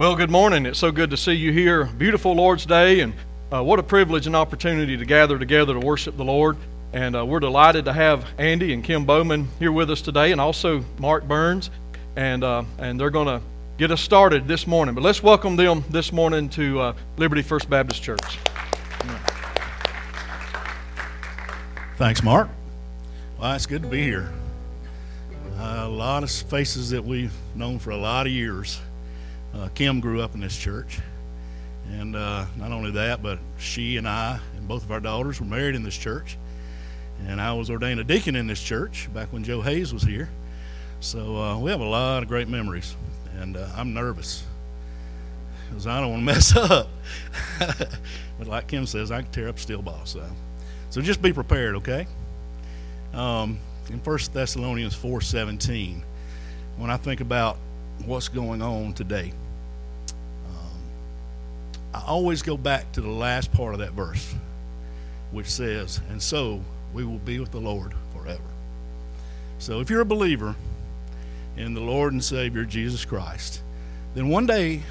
Well, good morning. It's so good to see you here. Beautiful Lord's Day, and uh, what a privilege and opportunity to gather together to worship the Lord. And uh, we're delighted to have Andy and Kim Bowman here with us today, and also Mark Burns. And, uh, and they're going to get us started this morning. But let's welcome them this morning to uh, Liberty First Baptist Church. Thanks, Mark. Well, it's good to be here. A lot of faces that we've known for a lot of years. Uh, Kim grew up in this church. And uh, not only that, but she and I and both of our daughters were married in this church. And I was ordained a deacon in this church back when Joe Hayes was here. So uh, we have a lot of great memories. And uh, I'm nervous because I don't want to mess up. but like Kim says, I can tear up steel balls. So, so just be prepared, okay? Um, in 1 Thessalonians 4.17, when I think about what's going on today, um, I always go back to the last part of that verse, which says, And so we will be with the Lord forever. So if you're a believer in the Lord and Savior Jesus Christ, then one day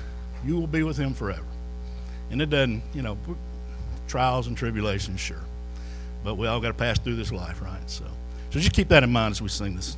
you will be with Him forever. And it doesn't, you know, trials and tribulations, sure. But we all got to pass through this life, right? So, so just keep that in mind as we sing this,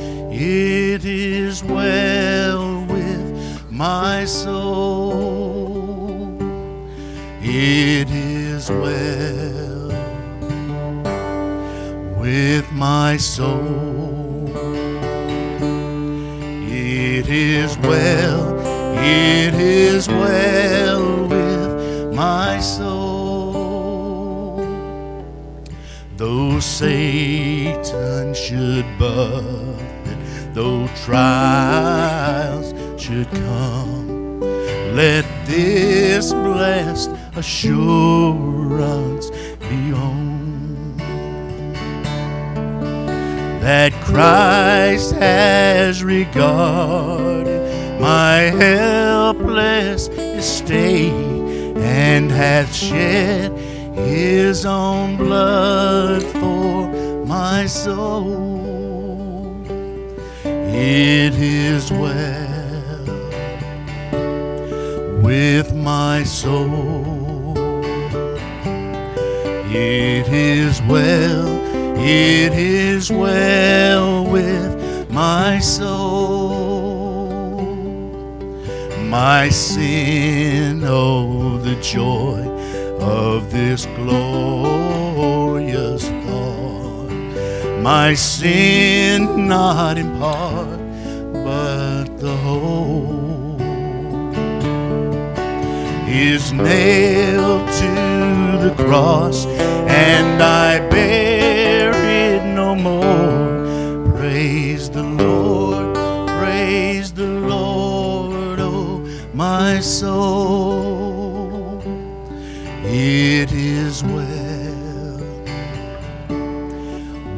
it is well with my soul. It is well with my soul. It is well, it is well with my soul. Though Satan should buffet though trials should come. Let this blessed assurance be on that Christ has regarded my helpless estate and hath shed his own blood for my soul. It is well with my soul. It is well, it is well with my soul. My sin, oh, the joy of this glorious God. my sin not in part, is nailed to the cross, and I bear it no more. Praise the Lord, praise the Lord, oh my soul. It is well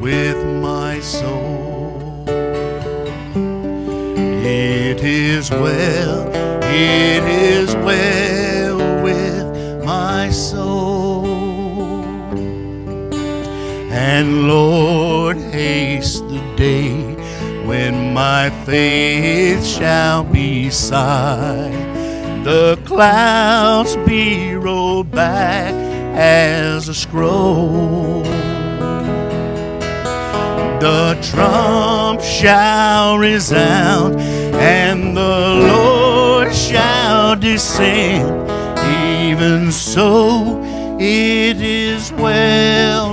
with my soul. It is well, it is well And Lord, haste the day when my faith shall be sight. The clouds be rolled back as a scroll the trump shall resound, and the Lord shall descend. Even so, it is well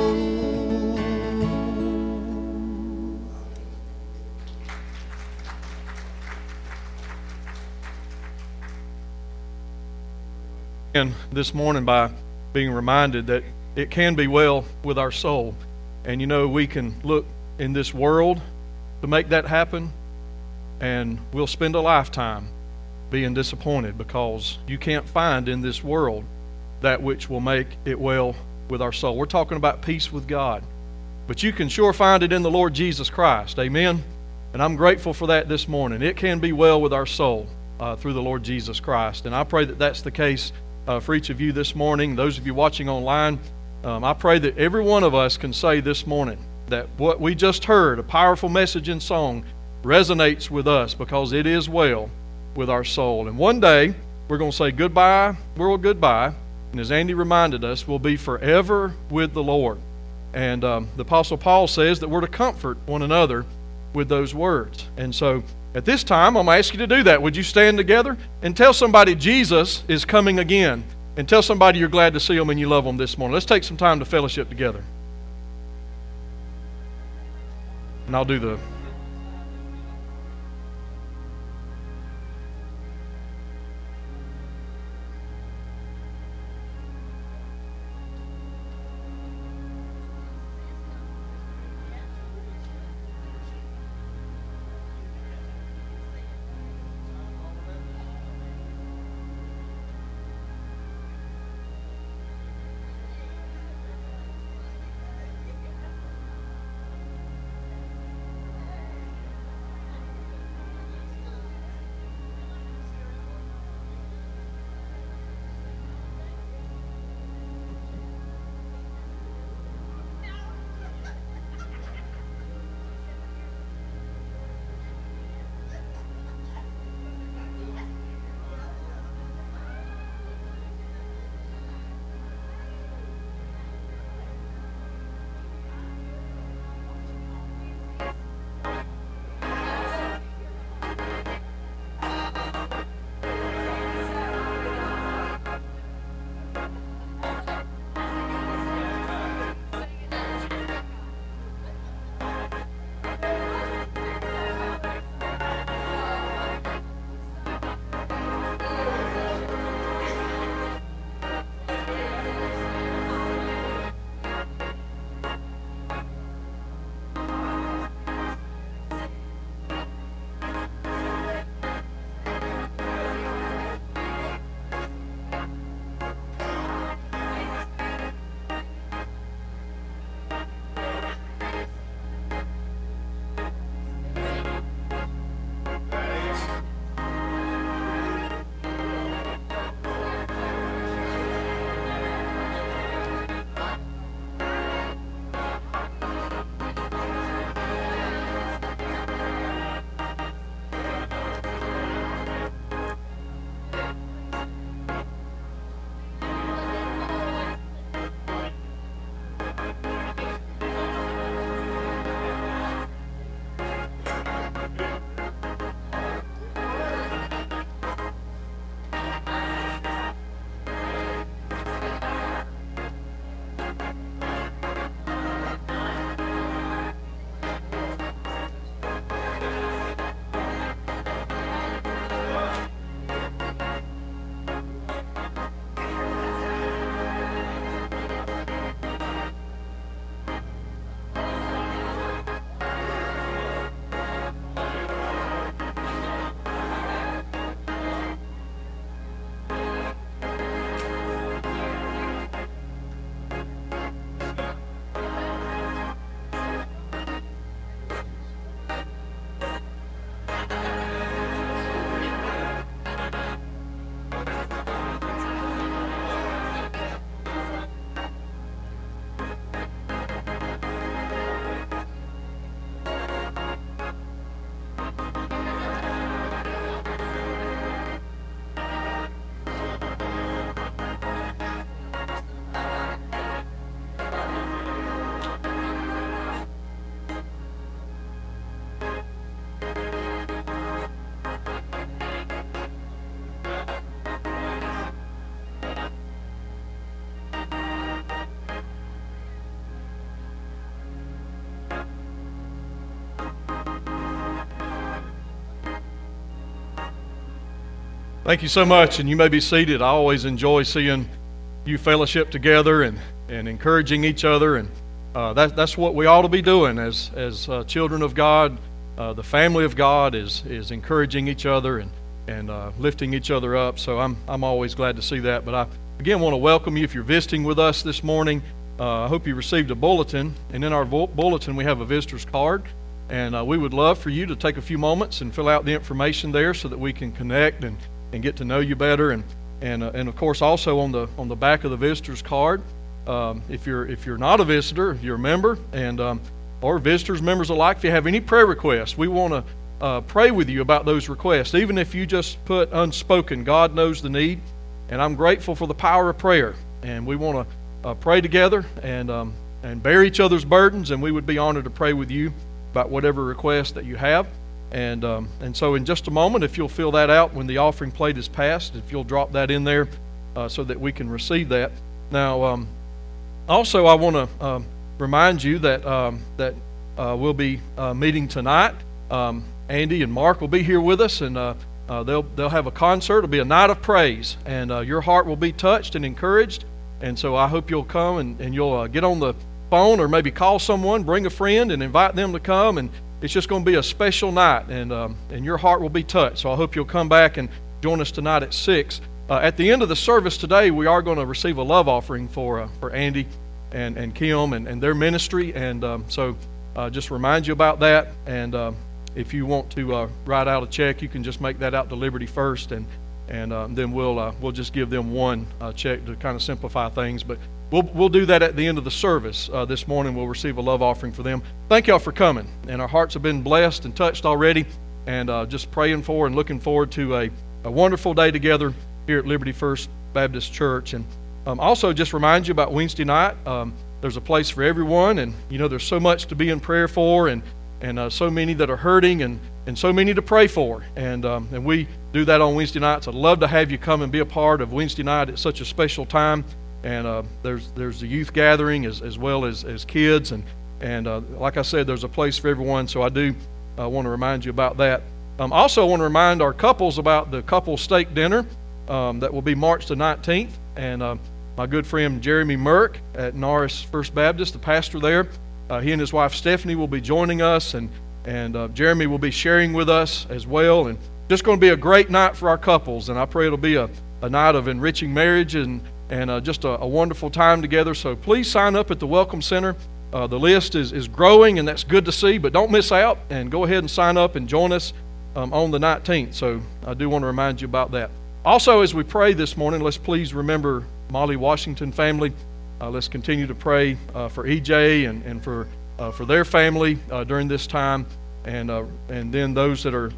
And this morning by being reminded that it can be well with our soul. And you know, we can look in this world to make that happen, and we'll spend a lifetime being disappointed because you can't find in this world that which will make it well with our soul. We're talking about peace with God. But you can sure find it in the Lord Jesus Christ. Amen. And I'm grateful for that this morning. It can be well with our soul uh, through the Lord Jesus Christ. And I pray that that's the case uh, for each of you this morning. Those of you watching online, um, I pray that every one of us can say this morning that what we just heard, a powerful message in song, resonates with us because it is well with our soul. And one day, we're going to say goodbye, world, goodbye. And as Andy reminded us, we'll be forever with the Lord. And um, the Apostle Paul says that we're to comfort one another with those words. And so at this time, I'm going to ask you to do that. Would you stand together and tell somebody Jesus is coming again? And tell somebody you're glad to see them and you love them this morning. Let's take some time to fellowship together. And I'll do the Thank you so much, and you may be seated. I always enjoy seeing you fellowship together and, and encouraging each other, and uh, that, that's what we ought to be doing as, as uh, children of God. Uh, the family of God is, is encouraging each other and, and uh, lifting each other up, so I'm, I'm always glad to see that. But I, again, want to welcome you if you're visiting with us this morning. Uh, I hope you received a bulletin, and in our bulletin, we have a visitor's card. And uh, we would love for you to take a few moments and fill out the information there so that we can connect and and get to know you better. And and uh, and of course also on the on the back of the visitor's card, um, if you're if you're not a visitor, you're a member, and um, or visitors, members alike, if you have any prayer requests, we want to uh, pray with you about those requests. Even if you just put unspoken, God knows the need, and I'm grateful for the power of prayer. And we want to uh, pray together and um, and bear each other's burdens, and we would be honored to pray with you about whatever request that you have. And, um, and so, in just a moment, if you'll fill that out when the offering plate is passed, if you'll drop that in there uh, so that we can receive that. Now, um, also, I want to um, remind you that, um, that uh, we'll be uh, meeting tonight. Um, Andy and Mark will be here with us, and uh, uh, they'll, they'll have a concert. It'll be a night of praise, and uh, your heart will be touched and encouraged. And so, I hope you'll come and, and you'll get on the phone or maybe call someone, bring a friend, and invite them to come and it's just going to be a special night, and, um, and your heart will be touched. So I hope you'll come back and join us tonight at 6. Uh, at the end of the service today, we are going to receive a love offering for, uh, for Andy and, and Kim and, and their ministry. And um, so uh, just remind you about that. And um, if you want to uh, write out a check, you can just make that out to Liberty First, and, and um, then we'll, uh, we'll just give them one uh, check to kind of simplify things. But We'll, we'll do that at the end of the service uh, this morning. We'll receive a love offering for them. Thank y'all for coming. And our hearts have been blessed and touched already. And uh, just praying for and looking forward to a, a wonderful day together here at Liberty First Baptist Church. And um, also just remind you about Wednesday night. Um, there's a place for everyone. And, you know, there's so much to be in prayer for and, and uh, so many that are hurting and, and so many to pray for. And, um, and we do that on Wednesday nights. I'd love to have you come and be a part of Wednesday night It's such a special time and uh, there's there's the youth gathering as, as well as, as kids. And and uh, like I said there's a place for everyone. So I do uh, want to remind you about that. Um, also want to remind our couples about the couple steak dinner um, that will be March the 19th and uh, my good friend Jeremy Merck at Norris First Baptist the pastor there uh, he and his wife Stephanie will be joining us. And and uh, Jeremy will be sharing with us as well. And just going to be a great night for our couples. And I pray it'll be a, a night of enriching marriage and and uh, just a, a, wonderful time together. So please sign up at the Welcome Center. Uh, the list is, is growing, and that's good to see, but don't miss out and go ahead and sign up and join us um, on the 19th. So I do want to remind you about that. Also, as we pray this morning, let's please remember Molly Washington family. Uh, let's continue to pray uh, for EJ and, and for, uh, for their family uh, during this time, and, and then those that are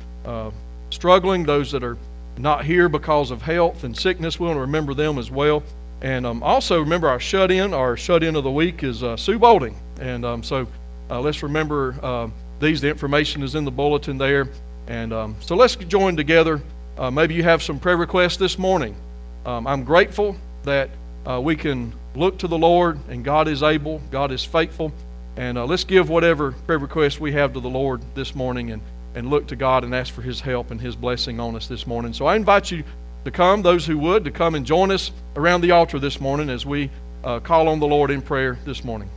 struggling, those that are not here because of health and sickness. We want to remember them as well. And um, also remember our shut in. Our shut in of the week is uh, Sue Bolding. And um, so uh, let's remember uh, these. The information is in the bulletin there. And um, so let's join together. Uh, maybe you have some prayer requests this morning. Um, I'm grateful that uh, we can look to the Lord and God is able, God is faithful. And uh, let's give whatever prayer requests we have to the Lord this morning and, and look to God and ask for His help and His blessing on us this morning. So I invite you to come, those who would, to come and join us around the altar this morning as we uh, call on the Lord in prayer this morning.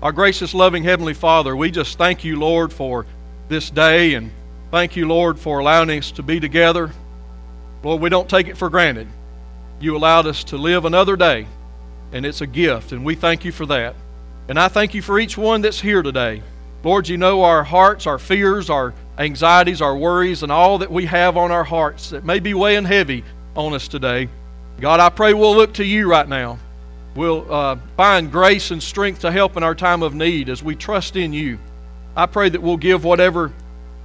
Our gracious, loving Heavenly Father, we just thank you, Lord, for this day and thank you, Lord, for allowing us to be together. Lord, we don't take it for granted. You allowed us to live another day and it's a gift, and we thank you for that. And I thank you for each one that's here today. Lord, you know our hearts, our fears, our anxieties, our worries, and all that we have on our hearts that may be weighing heavy on us today. God, I pray we'll look to you right now. We'll uh, find grace and strength to help in our time of need as we trust in you. I pray that we'll give whatever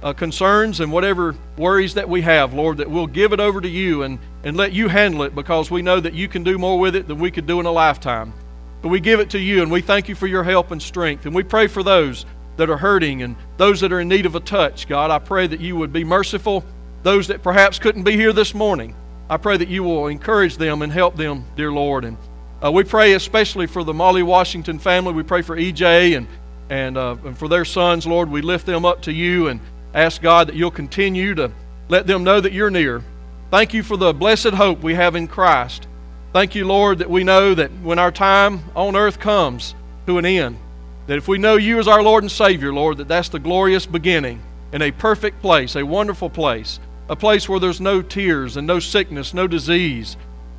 uh, concerns and whatever worries that we have, Lord, that we'll give it over to you and, and let you handle it because we know that you can do more with it than we could do in a lifetime. But we give it to you and we thank you for your help and strength. And we pray for those that are hurting and those that are in need of a touch. God, I pray that you would be merciful. Those that perhaps couldn't be here this morning, I pray that you will encourage them and help them, dear Lord. And Uh, we pray especially for the Molly Washington family. We pray for EJ and, and, uh, and for their sons, Lord. We lift them up to you and ask God that you'll continue to let them know that you're near. Thank you for the blessed hope we have in Christ. Thank you, Lord, that we know that when our time on earth comes to an end, that if we know you as our Lord and Savior, Lord, that that's the glorious beginning in a perfect place, a wonderful place, a place where there's no tears and no sickness, no disease,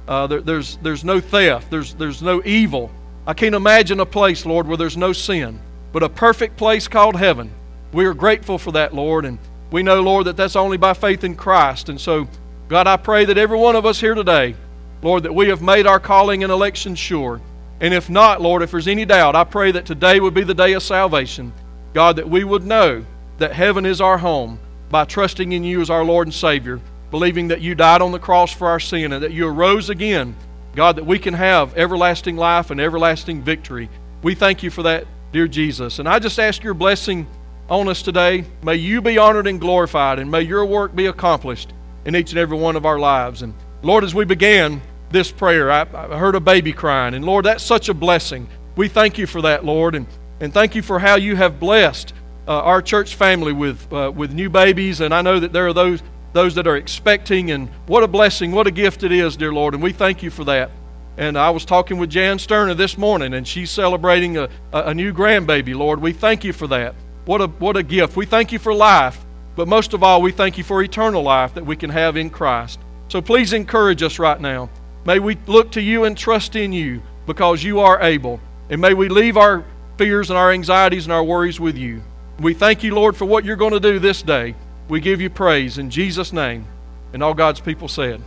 uh, there, there's, there's no theft, there's, there's no evil. I can't imagine a place, Lord, where there's no sin, but a perfect place called heaven. We are grateful for that, Lord, and we know, Lord, that that's only by faith in Christ. And so, God, I pray that every one of us here today, Lord, that we have made our calling and election sure. And if not, Lord, if there's any doubt, I pray that today would be the day of salvation. God, that we would know that heaven is our home by trusting in you as our Lord and Savior, believing that you died on the cross for our sin and that you arose again. God, that we can have everlasting life and everlasting victory. We thank you for that, dear Jesus. And I just ask your blessing on us today. May you be honored and glorified, and may your work be accomplished in each and every one of our lives. And Lord, as we began this prayer, I, I heard a baby crying. And Lord, that's such a blessing. We thank you for that, Lord. And, and thank you for how you have blessed uh, our church family with, uh, with new babies, and I know that there are those, those that are expecting, and what a blessing, what a gift it is, dear Lord, and we thank you for that. And I was talking with Jan Sterner this morning, and she's celebrating a, a new grandbaby, Lord. We thank you for that. What a, what a gift. We thank you for life, but most of all, we thank you for eternal life that we can have in Christ. So please encourage us right now. May we look to you and trust in you because you are able. And may we leave our fears and our anxieties and our worries with you. We thank you, Lord, for what you're going to do this day. We give you praise in Jesus' name. And all God's people said,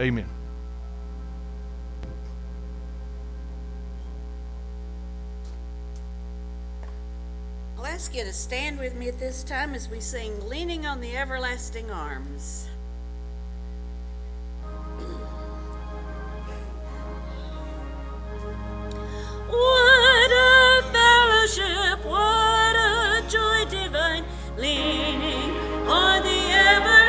Amen. Ask you to stand with me at this time as we sing Leaning on the Everlasting Arms. What a fellowship, what a joy divine, leaning on the everlasting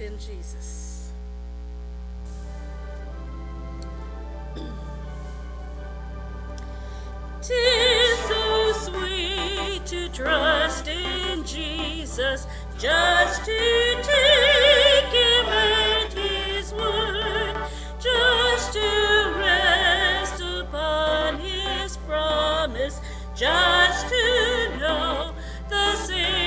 In Jesus." Tis so sweet to trust in Jesus, just to take Him at His word, just to rest upon His promise, just to know the saith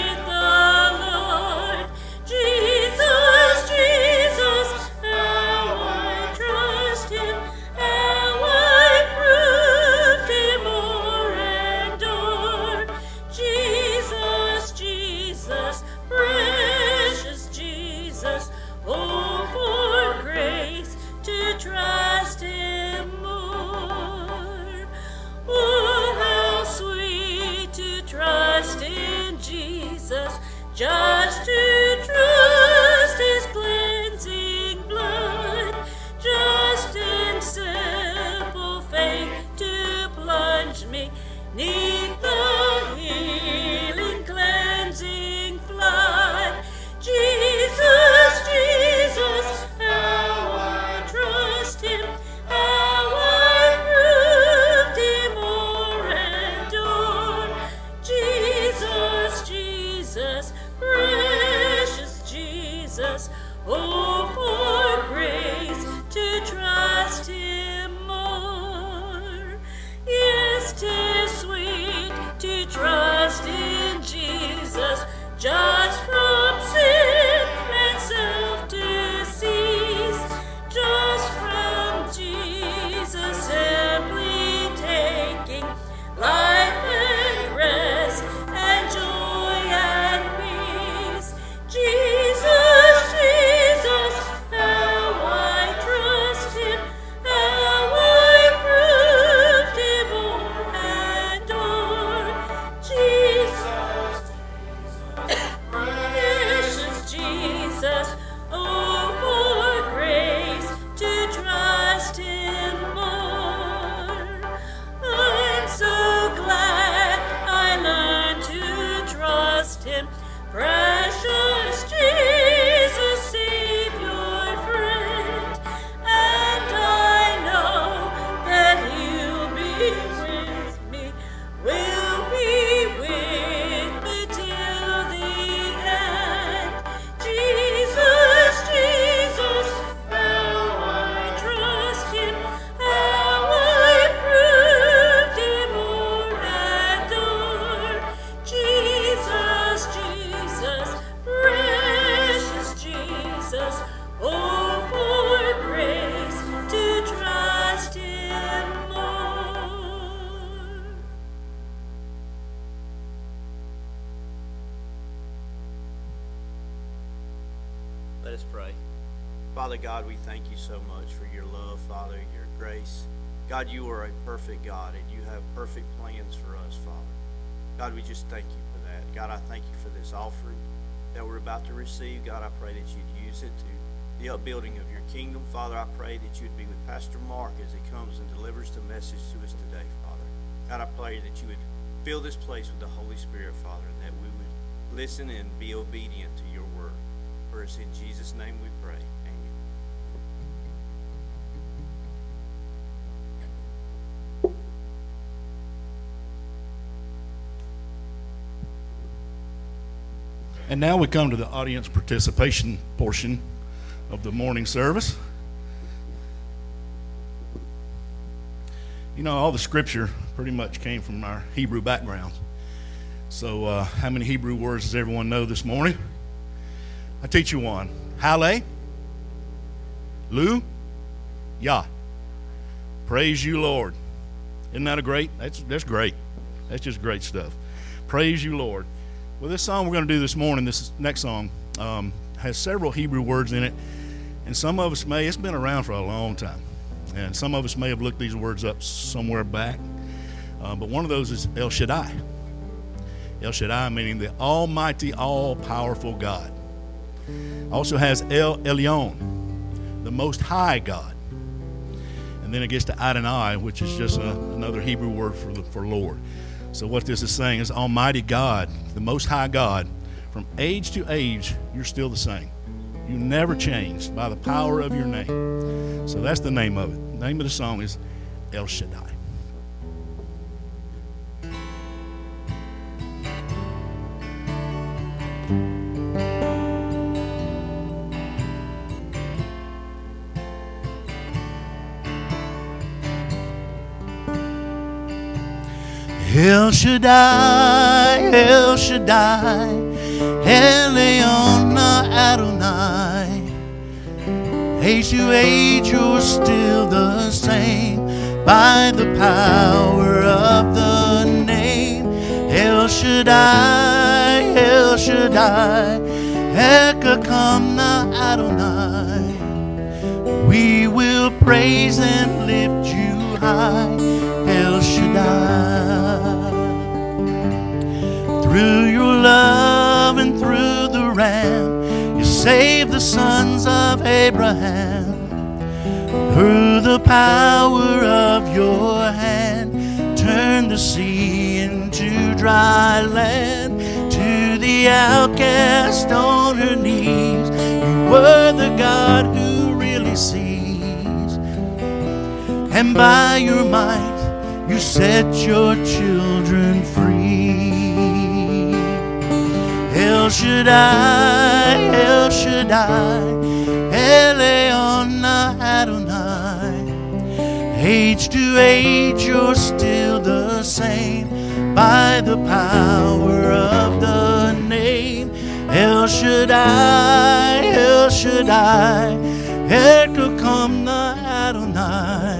just thank you for that. God, I thank you for this offering that we're about to receive. God, I pray that you'd use it to the upbuilding of your kingdom. Father, I pray that you'd be with Pastor Mark as he comes and delivers the message to us today, Father. God, I pray that you would fill this place with the Holy Spirit, Father, and that we would listen and be obedient to your word. For it's in Jesus' name we pray. And now we come to the audience participation portion of the morning service. You know, all the scripture pretty much came from our Hebrew background. So, uh, how many Hebrew words does everyone know this morning? I teach you one. Hale, Lu, Yah. Praise you, Lord. Isn't that a great? That's that's great. That's just great stuff. Praise you, Lord. Well, this song we're going to do this morning, this next song, um, has several Hebrew words in it, and some of us may. It's been around for a long time, and some of us may have looked these words up somewhere back. Uh, but one of those is El Shaddai. El Shaddai meaning the Almighty, all-powerful God. Also has El Elyon, the Most High God. And then it gets to Adonai, which is just a, another Hebrew word for, the, for Lord. So what this is saying is Almighty God, the Most High God, from age to age, you're still the same. You never changed by the power of your name. So that's the name of it. The name of the song is El Shaddai. El Shaddai, El Shaddai, Elyon Adonai. Age to age, you're still the same by the power of the name. El Shaddai, El Shaddai, Ekakamna Adonai. We will praise and lift you high, El Shaddai. Through your love and through the ram You save the sons of Abraham. Through the power of your hand, turn the sea into dry land. To the outcast on her knees, you were the God who really sees. And by your might, you set your children El Shaddai, El Shaddai, Elyon Adonai. Age to age, you're still the same by the power of the name. Hell should I El Shaddai, El Shaddai, Ekakam Adonai.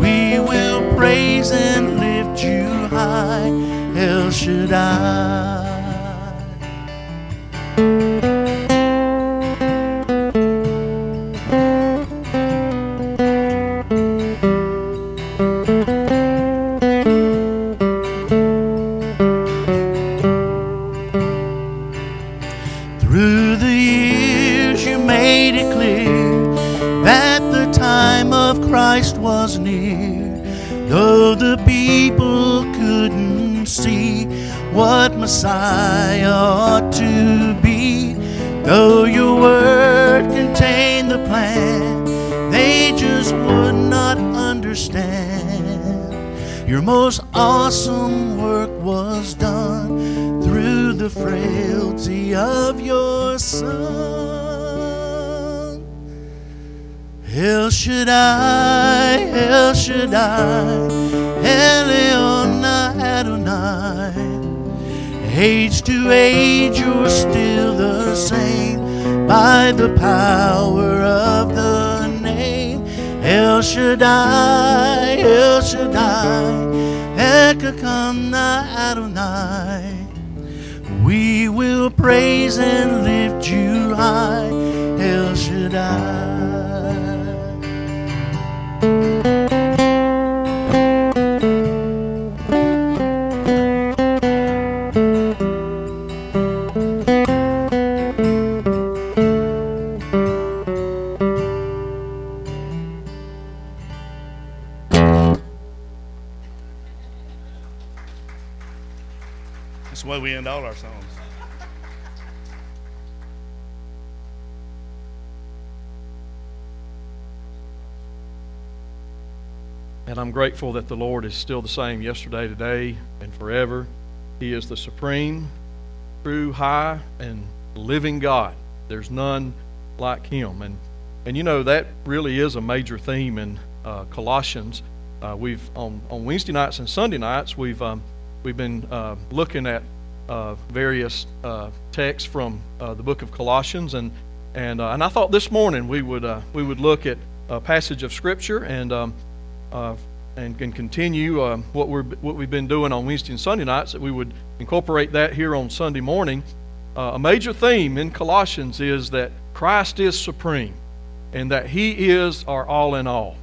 We will praise and lift you high, El Shaddai. Shaddai, Elyon Adonai. Age to age, you're still the same by the power of the name. El Shaddai, El Shaddai, Ekakana Adonai. We will praise and lift you high, grateful that the Lord is still the same yesterday, today, and forever. He is the supreme, true, high, and living God. There's none like Him. And and you know that really is a major theme in uh, Colossians. Uh, we've on on Wednesday nights and Sunday nights we've um, we've been uh, looking at uh, various uh, texts from uh, the book of Colossians, and and and I thought this morning we would we would look at a passage of Scripture and um, and can continue um, what we're what we've been doing on Wednesday and Sunday nights. That we would incorporate that here on Sunday morning. Uh, a major theme in Colossians is that Christ is supreme, and that He is our all in all.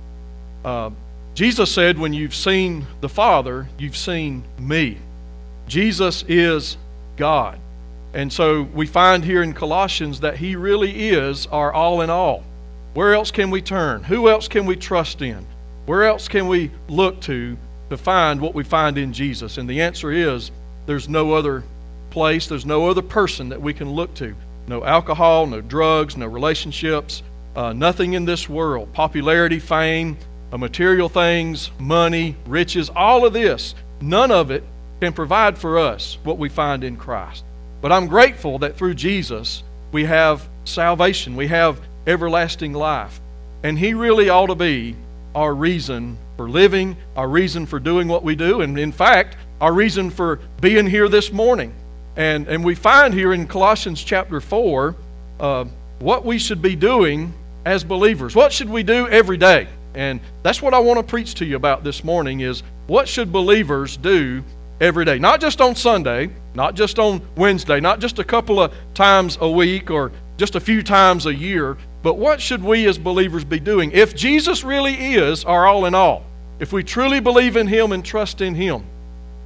Uh, Jesus said, "When you've seen the Father, you've seen me." Jesus is God. And so we find here in Colossians that He really is our all in all. Where else can we turn? Who else can we trust in? Where else can we look to to find what we find in Jesus? And the answer is there's no other place, there's no other person that we can look to. No alcohol, no drugs, no relationships, uh, nothing in this world. Popularity, fame, uh, material things, money, riches, all of this, none of it can provide for us what we find in Christ. But I'm grateful that through Jesus we have salvation, we have everlasting life. And He really ought to be our reason for living, our reason for doing what we do, and in fact, our reason for being here this morning. And, and we find here in Colossians chapter 4 uh, what we should be doing as believers. What should we do every day? And that's what I want to preach to you about this morning is what should believers do every day? Not just on Sunday, not just on Wednesday, not just a couple of times a week or just a few times a year, but what should we as believers be doing? If Jesus really is our all in all, if we truly believe in Him and trust in Him,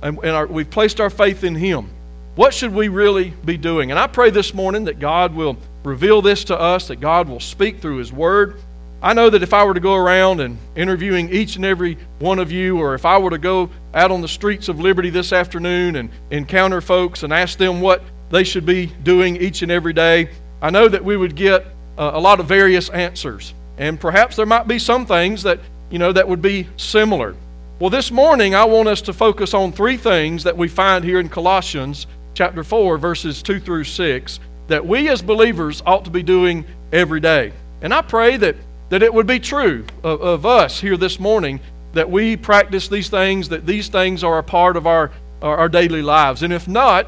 and, and our, we've placed our faith in Him, what should we really be doing? And I pray this morning that God will reveal this to us, that God will speak through His Word. I know that if I were to go around and interviewing each and every one of you, or if I were to go out on the streets of Liberty this afternoon and encounter folks and ask them what they should be doing each and every day, I know that we would get uh, a lot of various answers. And perhaps there might be some things that, you know, that would be similar. Well, this morning I want us to focus on three things that we find here in Colossians chapter 4 verses 2 through 6 that we as believers ought to be doing every day. And I pray that that it would be true of, of us here this morning that we practice these things, that these things are a part of our, our, our daily lives. And if not,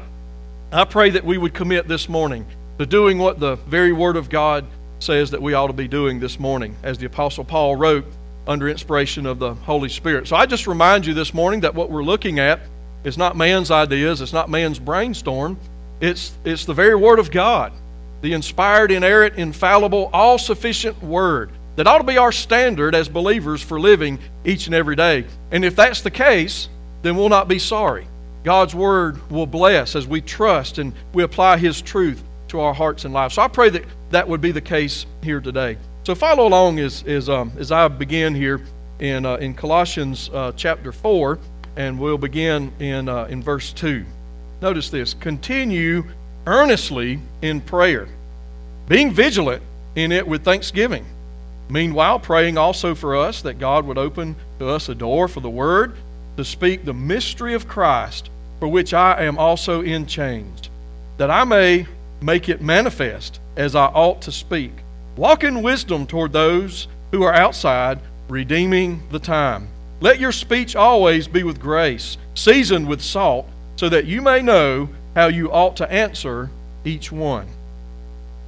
I pray that we would commit this morning to doing what the very Word of God says that we ought to be doing this morning, as the Apostle Paul wrote under inspiration of the Holy Spirit. So I just remind you this morning that what we're looking at is not man's ideas, it's not man's brainstorm, it's, it's the very Word of God, the inspired, inerrant, infallible, all sufficient Word that ought to be our standard as believers for living each and every day. And if that's the case, then we'll not be sorry. God's word will bless as we trust and we apply His truth to our hearts and lives. So I pray that that would be the case here today. So follow along as, as, um, as I begin here in, uh, in Colossians uh, chapter 4, and we'll begin in, uh, in verse 2. Notice this continue earnestly in prayer, being vigilant in it with thanksgiving. Meanwhile, praying also for us that God would open to us a door for the word to speak the mystery of Christ, for which I am also in chains, that I may make it manifest as I ought to speak. Walk in wisdom toward those who are outside, redeeming the time. Let your speech always be with grace, seasoned with salt, so that you may know how you ought to answer each one.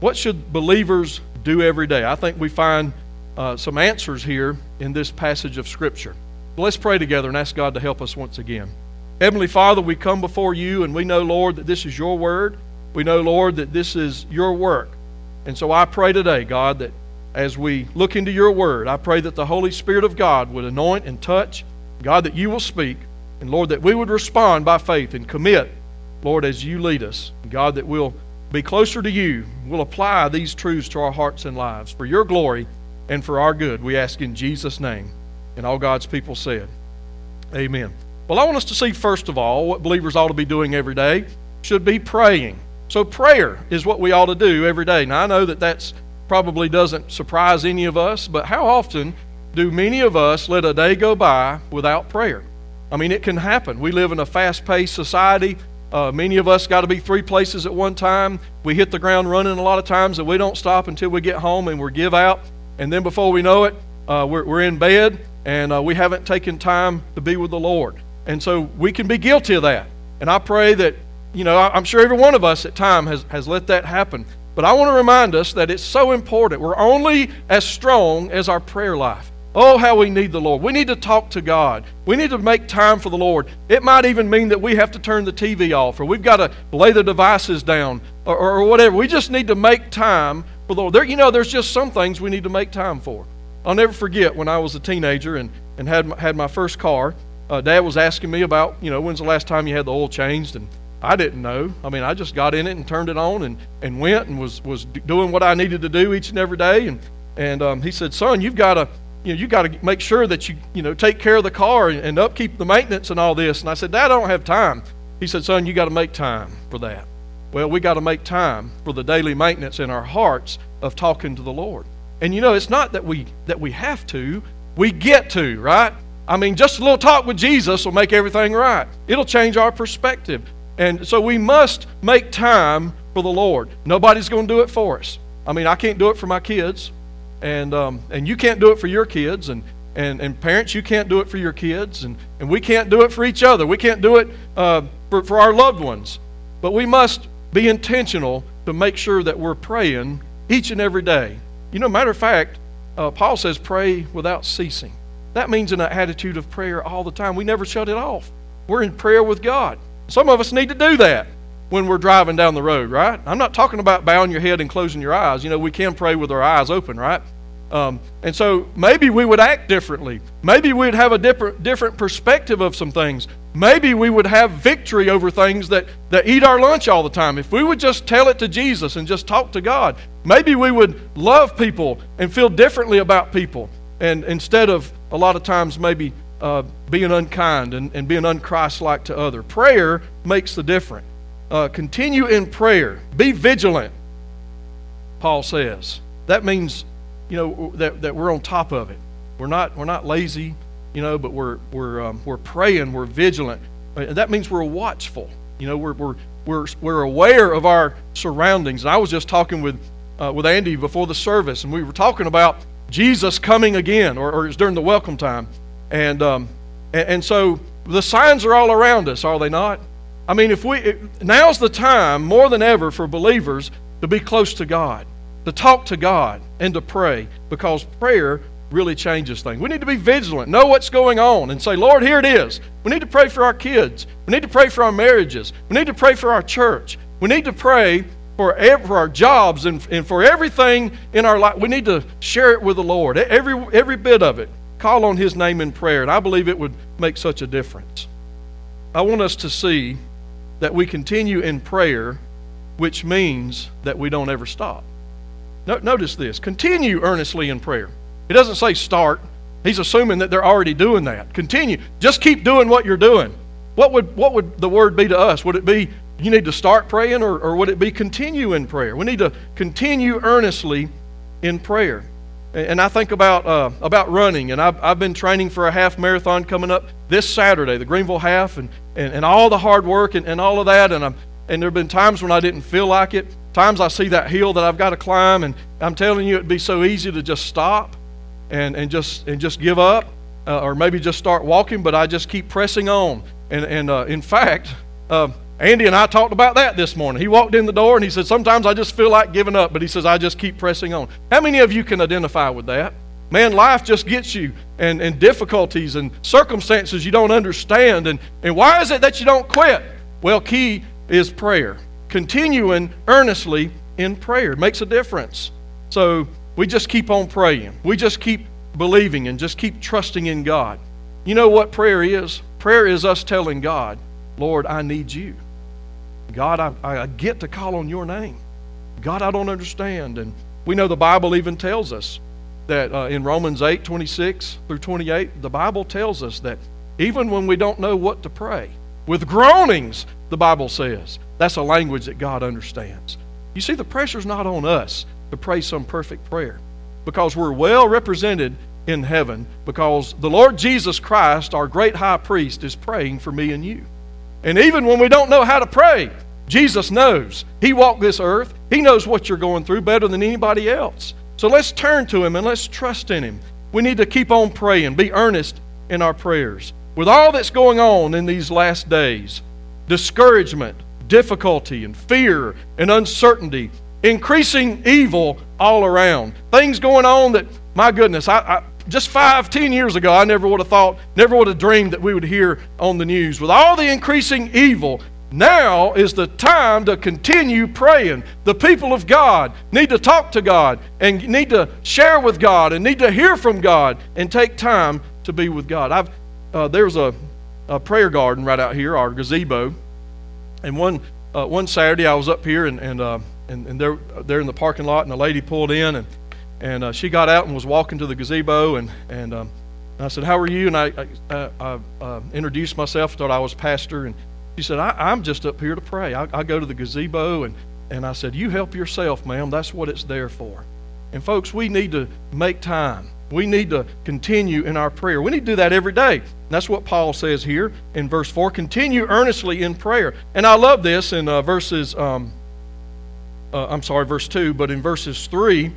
What should believers do every day? I think we find uh, some answers here in this passage of Scripture. Let's pray together and ask God to help us once again. Heavenly Father, we come before you and we know, Lord, that this is your word. We know, Lord, that this is your work. And so I pray today, God, that as we look into your word, I pray that the Holy Spirit of God would anoint and touch. God, that you will speak. And Lord, that we would respond by faith and commit, Lord, as you lead us. God, that we'll be closer to you. We'll apply these truths to our hearts and lives for your glory and for our good. We ask in Jesus' name. And all God's people said, Amen. Well, I want us to see, first of all, what believers ought to be doing every day should be praying. So, prayer is what we ought to do every day. Now, I know that that's probably doesn't surprise any of us, but how often do many of us let a day go by without prayer? I mean, it can happen. We live in a fast paced society. Uh, many of us got to be three places at one time. We hit the ground running a lot of times, and we don't stop until we get home and we give out. And then before we know it, uh, we're, we're in bed and uh, we haven't taken time to be with the Lord. And so we can be guilty of that. And I pray that, you know, I'm sure every one of us at time has, has let that happen. But I want to remind us that it's so important. We're only as strong as our prayer life. Oh, how we need the Lord. We need to talk to God. We need to make time for the Lord. It might even mean that we have to turn the TV off or we've got to lay the devices down or, or whatever. We just need to make time for the Lord. There, you know, there's just some things we need to make time for. I'll never forget when I was a teenager and, and had, my, had my first car. Uh, Dad was asking me about, you know, when's the last time you had the oil changed? And I didn't know. I mean, I just got in it and turned it on and, and went and was, was doing what I needed to do each and every day. And, and um, he said, son, you've got to, you know, you got to make sure that you, you know, take care of the car and, and upkeep the maintenance and all this. And I said, Dad, I don't have time. He said, son, you got to make time for that. Well, we got to make time for the daily maintenance in our hearts of talking to the Lord. And you know, it's not that we that we have to, we get to, right? I mean, just a little talk with Jesus will make everything right. It'll change our perspective. And so we must make time for the Lord. Nobody's going to do it for us. I mean, I can't do it for my kids, and um, and you can't do it for your kids, and and, and parents, you can't do it for your kids, and, and we can't do it for each other. We can't do it uh, for, for our loved ones. But we must be intentional to make sure that we're praying each and every day. You know, matter of fact, uh, Paul says pray without ceasing. That means an attitude of prayer all the time. We never shut it off. We're in prayer with God. Some of us need to do that when we're driving down the road, right? I'm not talking about bowing your head and closing your eyes. You know, we can pray with our eyes open, right? Um, and so maybe we would act differently. Maybe we'd have a different, different perspective of some things. maybe we would have victory over things that, that eat our lunch all the time. If we would just tell it to Jesus and just talk to God, maybe we would love people and feel differently about people. And instead of a lot of times maybe uh, being unkind and, and being unchristlike to other. Prayer makes the difference. Uh, continue in prayer. Be vigilant, Paul says. That means, you know, that, that we're on top of it. We're not, we're not lazy, you know, but we're, we're, um, we're praying, we're vigilant. Uh, that means we're watchful. You know, we're, we're, we're, we're aware of our surroundings. And I was just talking with, uh, with Andy before the service, and we were talking about Jesus coming again, or, or during the welcome time. And, um, and, and so the signs are all around us, are they not? I mean, if we it, now's the time more than ever for believers to be close to God, to talk to God, and to pray, because prayer really changes things. We need to be vigilant, know what's going on, and say, Lord, here it is. We need to pray for our kids. We need to pray for our marriages. We need to pray for our church. We need to pray for, every, for our jobs and, and for everything in our life. We need to share it with the Lord, every, every bit of it. Call on His name in prayer, and I believe it would make such a difference. I want us to see that we continue in prayer, which means that we don't ever stop. No, notice this continue earnestly in prayer. It doesn't say start. He's assuming that they're already doing that. Continue. Just keep doing what you're doing. What would, what would the word be to us? Would it be you need to start praying, or, or would it be continue in prayer? We need to continue earnestly in prayer. And I think about, uh, about running, and I've, I've been training for a half marathon coming up this Saturday, the Greenville half, and, and, and all the hard work and, and all of that. And, I'm, and there have been times when I didn't feel like it, times I see that hill that I've got to climb, and I'm telling you, it'd be so easy to just stop and, and, just, and just give up, uh, or maybe just start walking, but I just keep pressing on. And, and uh, in fact, uh, Andy and I talked about that this morning. He walked in the door and he said, Sometimes I just feel like giving up, but he says, I just keep pressing on. How many of you can identify with that? Man, life just gets you and, and difficulties and circumstances you don't understand. And, and why is it that you don't quit? Well, key is prayer. Continuing earnestly in prayer makes a difference. So we just keep on praying. We just keep believing and just keep trusting in God. You know what prayer is? Prayer is us telling God, Lord, I need you. God, I, I get to call on your name. God, I don't understand. And we know the Bible even tells us that uh, in Romans 8 26 through 28, the Bible tells us that even when we don't know what to pray, with groanings, the Bible says, that's a language that God understands. You see, the pressure's not on us to pray some perfect prayer because we're well represented in heaven because the Lord Jesus Christ, our great high priest, is praying for me and you. And even when we don't know how to pray, Jesus knows. He walked this earth. He knows what you're going through better than anybody else. So let's turn to Him and let's trust in Him. We need to keep on praying, be earnest in our prayers. With all that's going on in these last days discouragement, difficulty, and fear and uncertainty, increasing evil all around, things going on that, my goodness, I, I just five, ten years ago, I never would have thought, never would have dreamed that we would hear on the news. With all the increasing evil, now is the time to continue praying. The people of God need to talk to God and need to share with God and need to hear from God and take time to be with God. I've, uh, there's a, a prayer garden right out here, our gazebo. And one, uh, one Saturday I was up here and, and, uh, and, and they're, they're in the parking lot and a lady pulled in and and uh, she got out and was walking to the gazebo, and, and um, I said, How are you? And I, I, I uh, introduced myself, thought I was pastor, and she said, I, am just up here to pray. I, I go to the gazebo, and, and I said, You help yourself, ma'am. That's what it's there for. And folks, we need to make time. We need to continue in our prayer. We need to do that every day. And that's what Paul says here in verse 4 continue earnestly in prayer. And I love this in uh, verses, um, uh, I'm sorry, verse 2, but in verses 3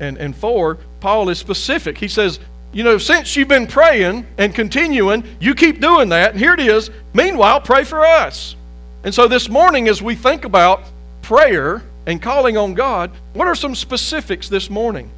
and, and 4, Paul is specific. He says, you know, since you've been praying and continuing, you keep doing that. And here it is. Meanwhile, pray for us. And so this morning, as we think about prayer and calling on God, what are some specifics this morning?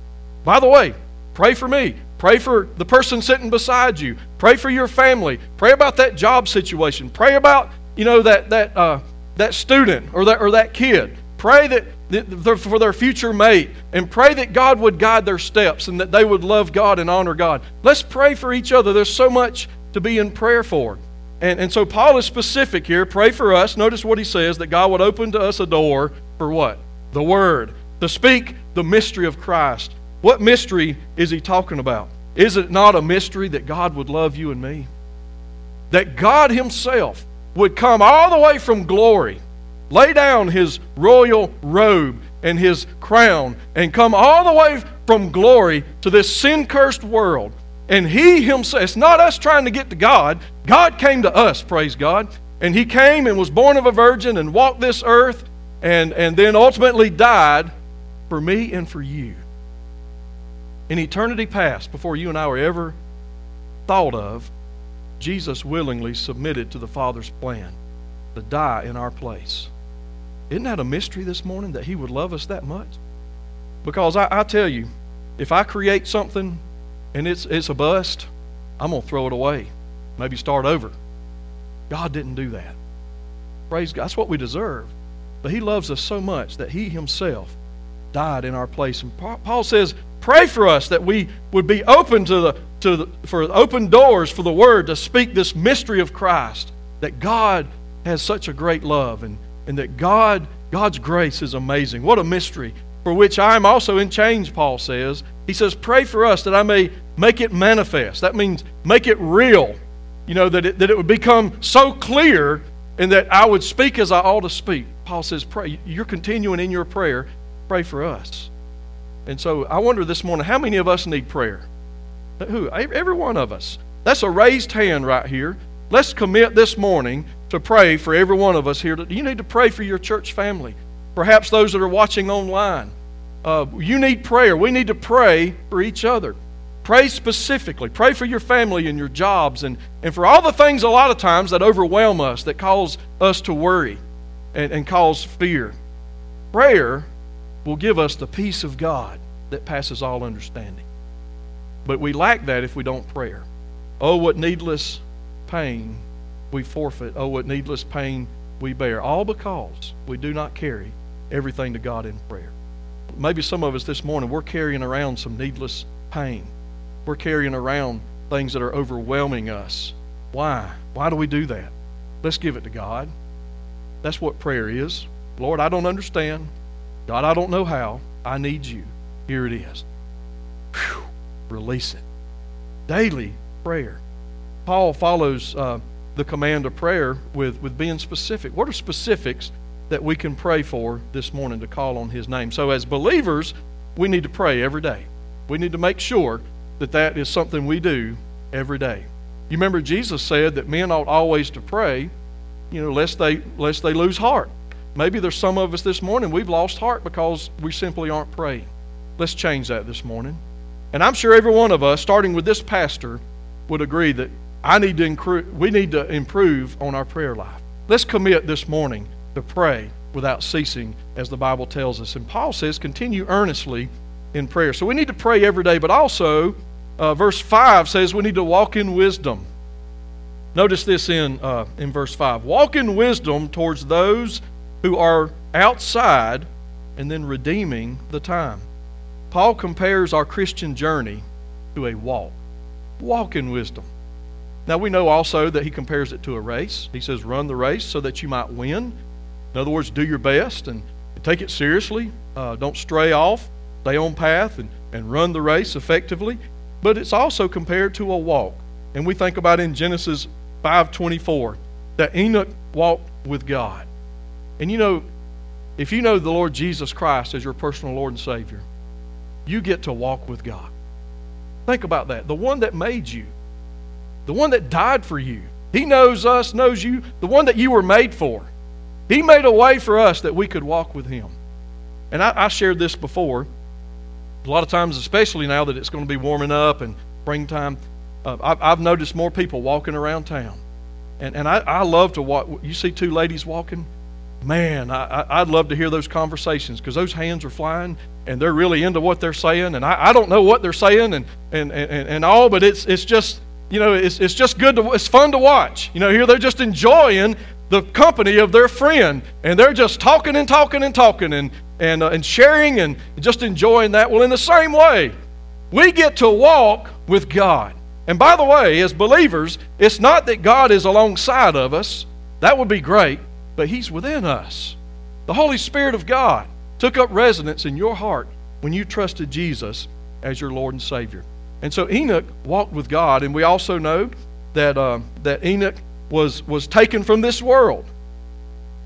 By the way, pray for me. Pray for the person sitting beside you. Pray for your family. Pray about that job situation. Pray about, you know, that, that, uh, that student or that, or that kid. Pray that for their future mate and pray that God would guide their steps and that they would love God and honor God. Let's pray for each other. There's so much to be in prayer for. And, and so Paul is specific here. Pray for us. Notice what he says that God would open to us a door for what? The Word. To speak the mystery of Christ. What mystery is he talking about? Is it not a mystery that God would love you and me? That God Himself would come all the way from glory, lay down His royal robe and His crown, and come all the way from glory to this sin cursed world. And He Himself, it's not us trying to get to God. God came to us, praise God. And He came and was born of a virgin and walked this earth and, and then ultimately died for me and for you. In eternity past, before you and I were ever thought of, Jesus willingly submitted to the Father's plan to die in our place. Isn't that a mystery this morning that He would love us that much? Because I, I tell you, if I create something and it's, it's a bust, I'm going to throw it away. Maybe start over. God didn't do that. Praise God. That's what we deserve. But He loves us so much that He Himself died in our place. And Paul says, pray for us that we would be open to the, to the, for open doors for the Word to speak this mystery of Christ. That God has such a great love and, and that God, God's grace is amazing. What a mystery for which I am also in chains, Paul says. He says, Pray for us that I may make it manifest. That means make it real. You know, that it, that it would become so clear and that I would speak as I ought to speak. Paul says, Pray. You're continuing in your prayer. Pray for us. And so I wonder this morning, how many of us need prayer? Who? Every one of us. That's a raised hand right here. Let's commit this morning to pray for every one of us here. You need to pray for your church family. Perhaps those that are watching online. Uh, you need prayer. We need to pray for each other. Pray specifically. Pray for your family and your jobs and, and for all the things a lot of times that overwhelm us, that cause us to worry and, and cause fear. Prayer will give us the peace of God that passes all understanding. But we lack that if we don't pray. Oh, what needless pain we forfeit. Oh, what needless pain we bear. All because we do not carry everything to God in prayer. Maybe some of us this morning, we're carrying around some needless pain. We're carrying around things that are overwhelming us. Why? Why do we do that? Let's give it to God. That's what prayer is. Lord, I don't understand. God, I don't know how. I need you. Here it is. Whew. Release it. Daily prayer. Paul follows uh, the command of prayer with, with being specific. What are specifics that we can pray for this morning to call on His name? So, as believers, we need to pray every day. We need to make sure that that is something we do every day. You remember Jesus said that men ought always to pray, you know, lest they lest they lose heart. Maybe there's some of us this morning, we've lost heart because we simply aren't praying. Let's change that this morning. And I'm sure every one of us, starting with this pastor, would agree that I need to incru- we need to improve on our prayer life. Let's commit this morning to pray without ceasing, as the Bible tells us. And Paul says, continue earnestly in prayer. So we need to pray every day, but also, uh, verse 5 says we need to walk in wisdom. Notice this in, uh, in verse 5 walk in wisdom towards those who are outside and then redeeming the time. Paul compares our Christian journey to a walk. Walk in wisdom. Now we know also that he compares it to a race. He says, run the race so that you might win. In other words, do your best and take it seriously. Uh, don't stray off. Stay on path and, and run the race effectively. But it's also compared to a walk. And we think about in Genesis 5.24 that Enoch walked with God. And you know, if you know the Lord Jesus Christ as your personal Lord and Savior, you get to walk with God. Think about that. The one that made you, the one that died for you, He knows us, knows you, the one that you were made for. He made a way for us that we could walk with Him. And I, I shared this before. A lot of times, especially now that it's going to be warming up and springtime, uh, I've, I've, noticed more people walking around town. And, and I, I love to walk. You see two ladies walking? man, I, would love to hear those conversations because those hands are flying and they're really into what they're saying. And I, I don't know what they're saying and, and, and, and all, but it's, it's just, you know, it's, it's just good to, it's fun to watch. You know, here they're just enjoying the company of their friend and they're just talking and talking and talking and, and, uh, and sharing and just enjoying that. Well, in the same way, we get to walk with God. And by the way, as believers, it's not that God is alongside of us. That would be great, but He's within us. The Holy Spirit of God took up residence in your heart when you trusted Jesus as your Lord and Savior. And so Enoch walked with God, and we also know that, uh, that Enoch was, was taken from this world.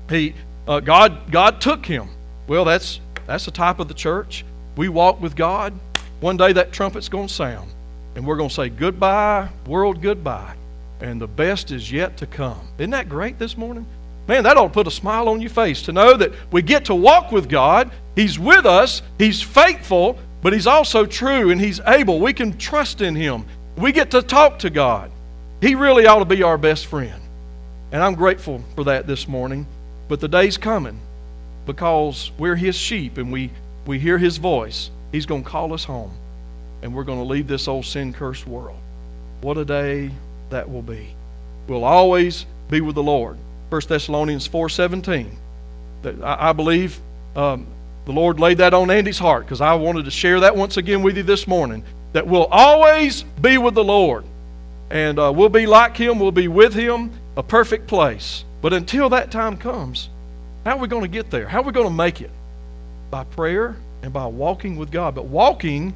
He, uh, God, God took him. Well, that's, that's a type of the church. We walk with God. One day that trumpet's going to sound, and we're going to say, Goodbye, world, goodbye. And the best is yet to come. Isn't that great this morning? Man, that ought to put a smile on your face to know that we get to walk with God. He's with us, He's faithful, but He's also true and He's able. We can trust in Him. We get to talk to God. He really ought to be our best friend. And I'm grateful for that this morning. But the day's coming because we're His sheep and we, we hear His voice. He's going to call us home and we're going to leave this old sin cursed world. What a day that will be. We'll always be with the Lord. 1 Thessalonians 4.17. That I, I believe um, the Lord laid that on Andy's heart because I wanted to share that once again with you this morning. That we'll always be with the Lord. And uh, we'll be like Him, we'll be with Him, a perfect place. But until that time comes, how are we going to get there? How are we going to make it? By prayer and by walking with God. But walking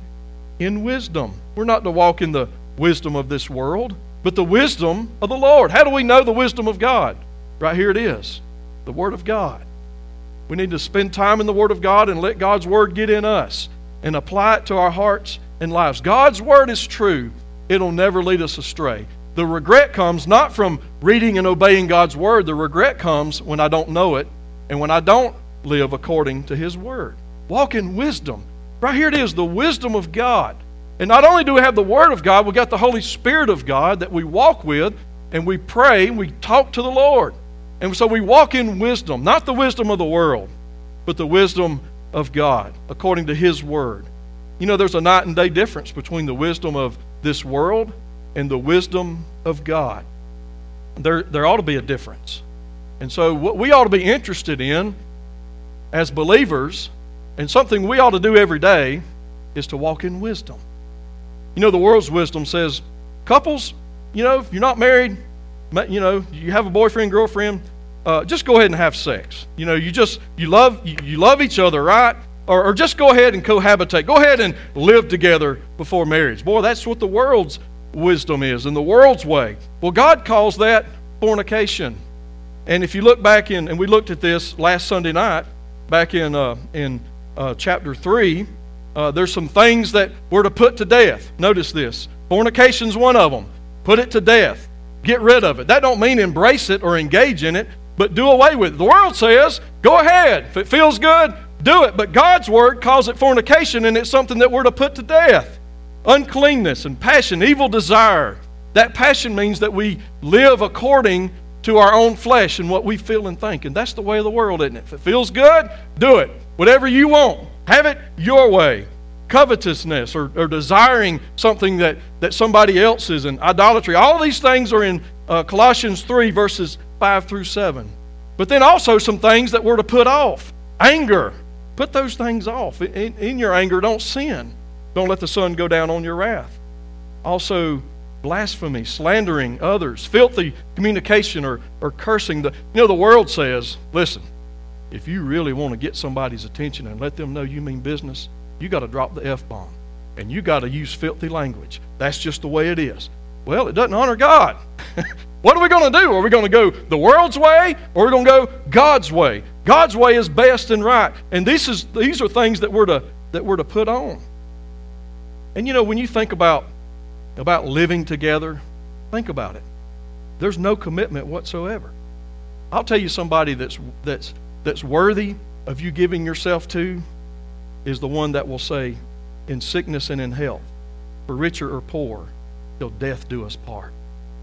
in wisdom. We're not to walk in the wisdom of this world, but the wisdom of the Lord. How do we know the wisdom of God? Right here it is the Word of God. We need to spend time in the Word of God and let God's Word get in us and apply it to our hearts and lives. God's Word is true, it'll never lead us astray. The regret comes not from reading and obeying God's Word, the regret comes when I don't know it and when I don't live according to His Word. Walk in wisdom. Right here it is the wisdom of God. And not only do we have the Word of God, we've got the Holy Spirit of God that we walk with and we pray and we talk to the Lord. And so we walk in wisdom, not the wisdom of the world, but the wisdom of God, according to His Word. You know, there's a night and day difference between the wisdom of this world and the wisdom of God. There, there ought to be a difference. And so, what we ought to be interested in as believers, and something we ought to do every day, is to walk in wisdom. You know, the world's wisdom says, couples, you know, if you're not married, you know, you have a boyfriend, girlfriend, uh, just go ahead and have sex. You know, you just you love you, love each other, right? Or, or just go ahead and cohabitate. Go ahead and live together before marriage. Boy, that's what the world's wisdom is and the world's way. Well, God calls that fornication. And if you look back in, and we looked at this last Sunday night, back in uh, in uh, chapter three, uh, there's some things that we're to put to death. Notice this: fornication's one of them. Put it to death. Get rid of it. That don't mean embrace it or engage in it, but do away with it. The world says, go ahead. If it feels good, do it. But God's word calls it fornication, and it's something that we're to put to death. Uncleanness and passion, evil desire. That passion means that we live according to our own flesh and what we feel and think. And that's the way of the world, isn't it? If it feels good, do it. Whatever you want, have it your way covetousness or, or desiring something that, that somebody else is in idolatry. All these things are in uh, Colossians 3, verses 5 through 7. But then also some things that we're to put off anger. Put those things off. In, in your anger, don't sin. Don't let the sun go down on your wrath. Also, blasphemy, slandering others, filthy communication, or, or cursing. The, you know, the world says, listen, if you really want to get somebody's attention and let them know you mean business, you got to drop the F bomb and you got to use filthy language. That's just the way it is. Well, it doesn't honor God. what are we going to do? Are we going to go the world's way or are we going to go God's way? God's way is best and right. And this is, these are things that we're, to, that we're to put on. And you know, when you think about, about living together, think about it. There's no commitment whatsoever. I'll tell you somebody that's, that's, that's worthy of you giving yourself to is the one that will say, In sickness and in health, for richer or poor, till death do us part.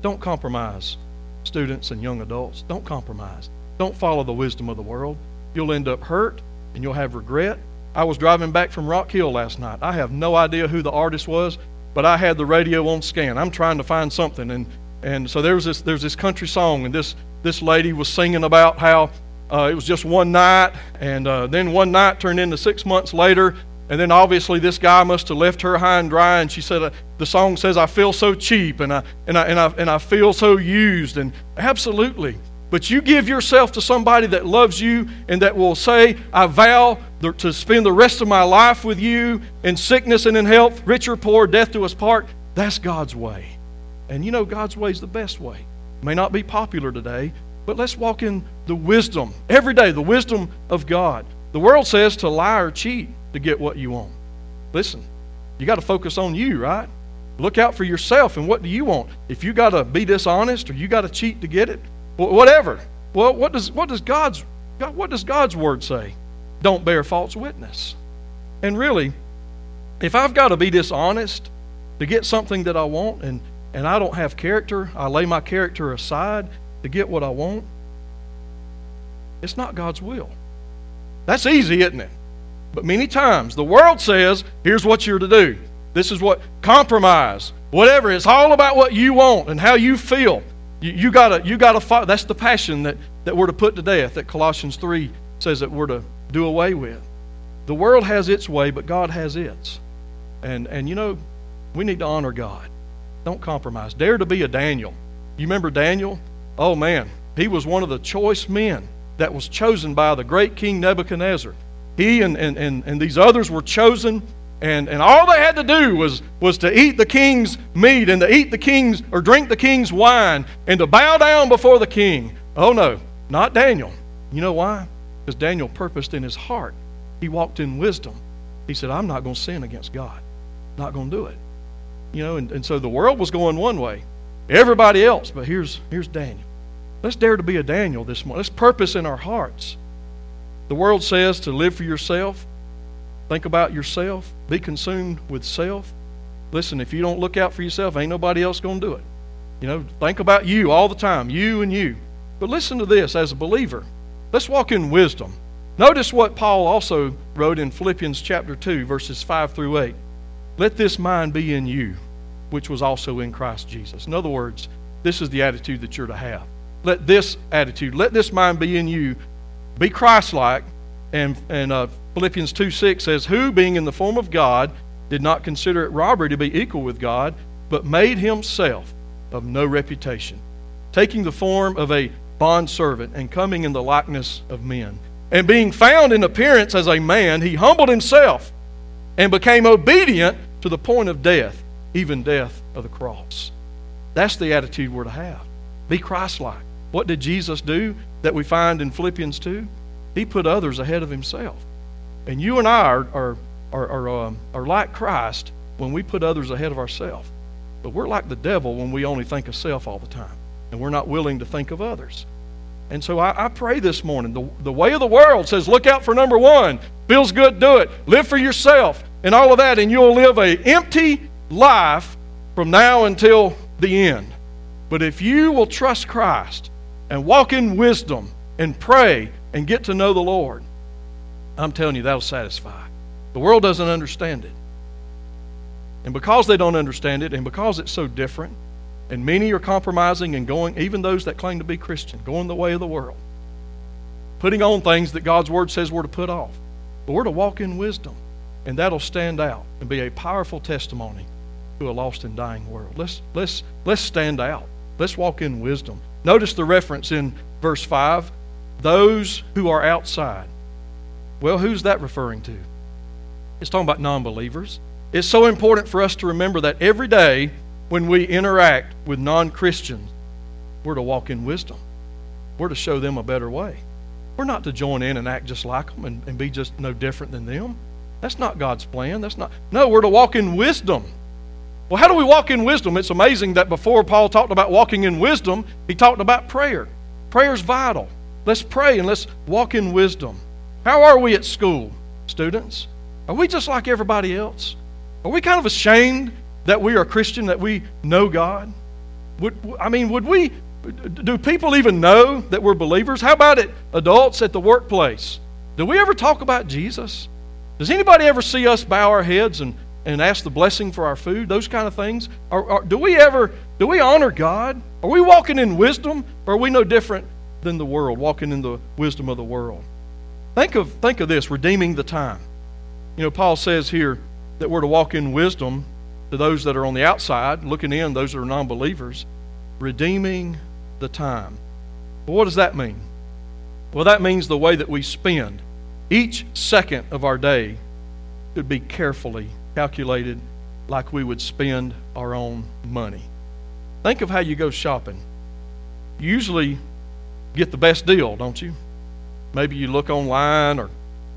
Don't compromise, students and young adults. Don't compromise. Don't follow the wisdom of the world. You'll end up hurt and you'll have regret. I was driving back from Rock Hill last night. I have no idea who the artist was, but I had the radio on scan. I'm trying to find something, and and so there was this there's this country song, and this this lady was singing about how uh, it was just one night, and uh, then one night turned into six months later, And then obviously this guy must have left her high and dry. And she said, uh, the song says, I feel so cheap and I, and, I, and, I, and I feel so used. And absolutely. But you give yourself to somebody that loves you and that will say, I vow to spend the rest of my life with you in sickness and in health, rich or poor, death to us part. That's God's way. And you know, God's way is the best way. It may not be popular today, but let's walk in the wisdom every day, the wisdom of God. The world says to lie or cheat to get what you want. Listen, you got to focus on you, right? Look out for yourself and what do you want? If you got to be dishonest or you got to cheat to get it, whatever. Well, what does what does God's what does God's word say? Don't bear false witness. And really, if I've got to be dishonest to get something that I want and and I don't have character, I lay my character aside to get what I want. It's not God's will. That's easy, isn't it? But many times the world says, here's what you're to do. This is what compromise, whatever. It's all about what you want and how you feel. You, you gotta, you gotta follow. That's the passion that, that we're to put to death, that Colossians 3 says that we're to do away with. The world has its way, but God has its. And, and you know, we need to honor God. Don't compromise. Dare to be a Daniel. You remember Daniel? Oh, man. He was one of the choice men that was chosen by the great King Nebuchadnezzar. He and, and, and, and these others were chosen and, and all they had to do was, was to eat the king's meat and to eat the king's or drink the king's wine and to bow down before the king. Oh no, not Daniel. You know why? Because Daniel purposed in his heart. He walked in wisdom. He said, I'm not going to sin against God. Not going to do it. You know, and, and so the world was going one way. Everybody else, but here's here's Daniel. Let's dare to be a Daniel this morning. Let's purpose in our hearts. The world says to live for yourself, Think about yourself. Be consumed with self. Listen, if you don't look out for yourself, ain't nobody else going to do it. You know, think about you all the time, you and you. But listen to this as a believer. Let's walk in wisdom. Notice what Paul also wrote in Philippians chapter 2, verses 5 through 8. Let this mind be in you, which was also in Christ Jesus. In other words, this is the attitude that you're to have. Let this attitude, let this mind be in you, be Christ like, and, and uh, Philippians 2 6 says, Who, being in the form of God, did not consider it robbery to be equal with God, but made himself of no reputation, taking the form of a bondservant and coming in the likeness of men. And being found in appearance as a man, he humbled himself and became obedient to the point of death, even death of the cross. That's the attitude we're to have. Be Christ like. What did Jesus do that we find in Philippians 2? He put others ahead of himself. And you and I are, are, are, are, um, are like Christ when we put others ahead of ourselves. But we're like the devil when we only think of self all the time. And we're not willing to think of others. And so I, I, pray this morning. The, the way of the world says, look out for number one. Feels good, do it. Live for yourself and all of that, and you'll live a empty life from now until the end. But if you will trust Christ and walk in wisdom and pray and get to know the Lord, I'm telling you, that'll satisfy. The world doesn't understand it. And because they don't understand it, and because it's so different, and many are compromising and going, even those that claim to be Christian, going the way of the world, putting on things that God's Word says we're to put off. But we're to walk in wisdom, and that'll stand out and be a powerful testimony to a lost and dying world. Let's, let's, let's stand out. Let's walk in wisdom. Notice the reference in verse 5 those who are outside. Well, who's that referring to? It's talking about non believers. It's so important for us to remember that every day when we interact with non Christians, we're to walk in wisdom. We're to show them a better way. We're not to join in and act just like them and, and be just no different than them. That's not God's plan. That's not. No, we're to walk in wisdom. Well, how do we walk in wisdom? It's amazing that before Paul talked about walking in wisdom, he talked about prayer. Prayer is vital. Let's pray and let's walk in wisdom. How are we at school, students? Are we just like everybody else? Are we kind of ashamed that we are Christian, that we know God? Would, I mean, would we, do people even know that we're believers? How about it, adults at the workplace? Do we ever talk about Jesus? Does anybody ever see us bow our heads and, and ask the blessing for our food? Those kind of things? Or, or do we ever, do we honor God? Are we walking in wisdom? Or are we no different than the world, walking in the wisdom of the world? Think of, think of this redeeming the time. You know, Paul says here that we're to walk in wisdom to those that are on the outside, looking in, those that are non believers, redeeming the time. Well, what does that mean? Well, that means the way that we spend. Each second of our day should be carefully calculated like we would spend our own money. Think of how you go shopping. You usually get the best deal, don't you? Maybe you look online or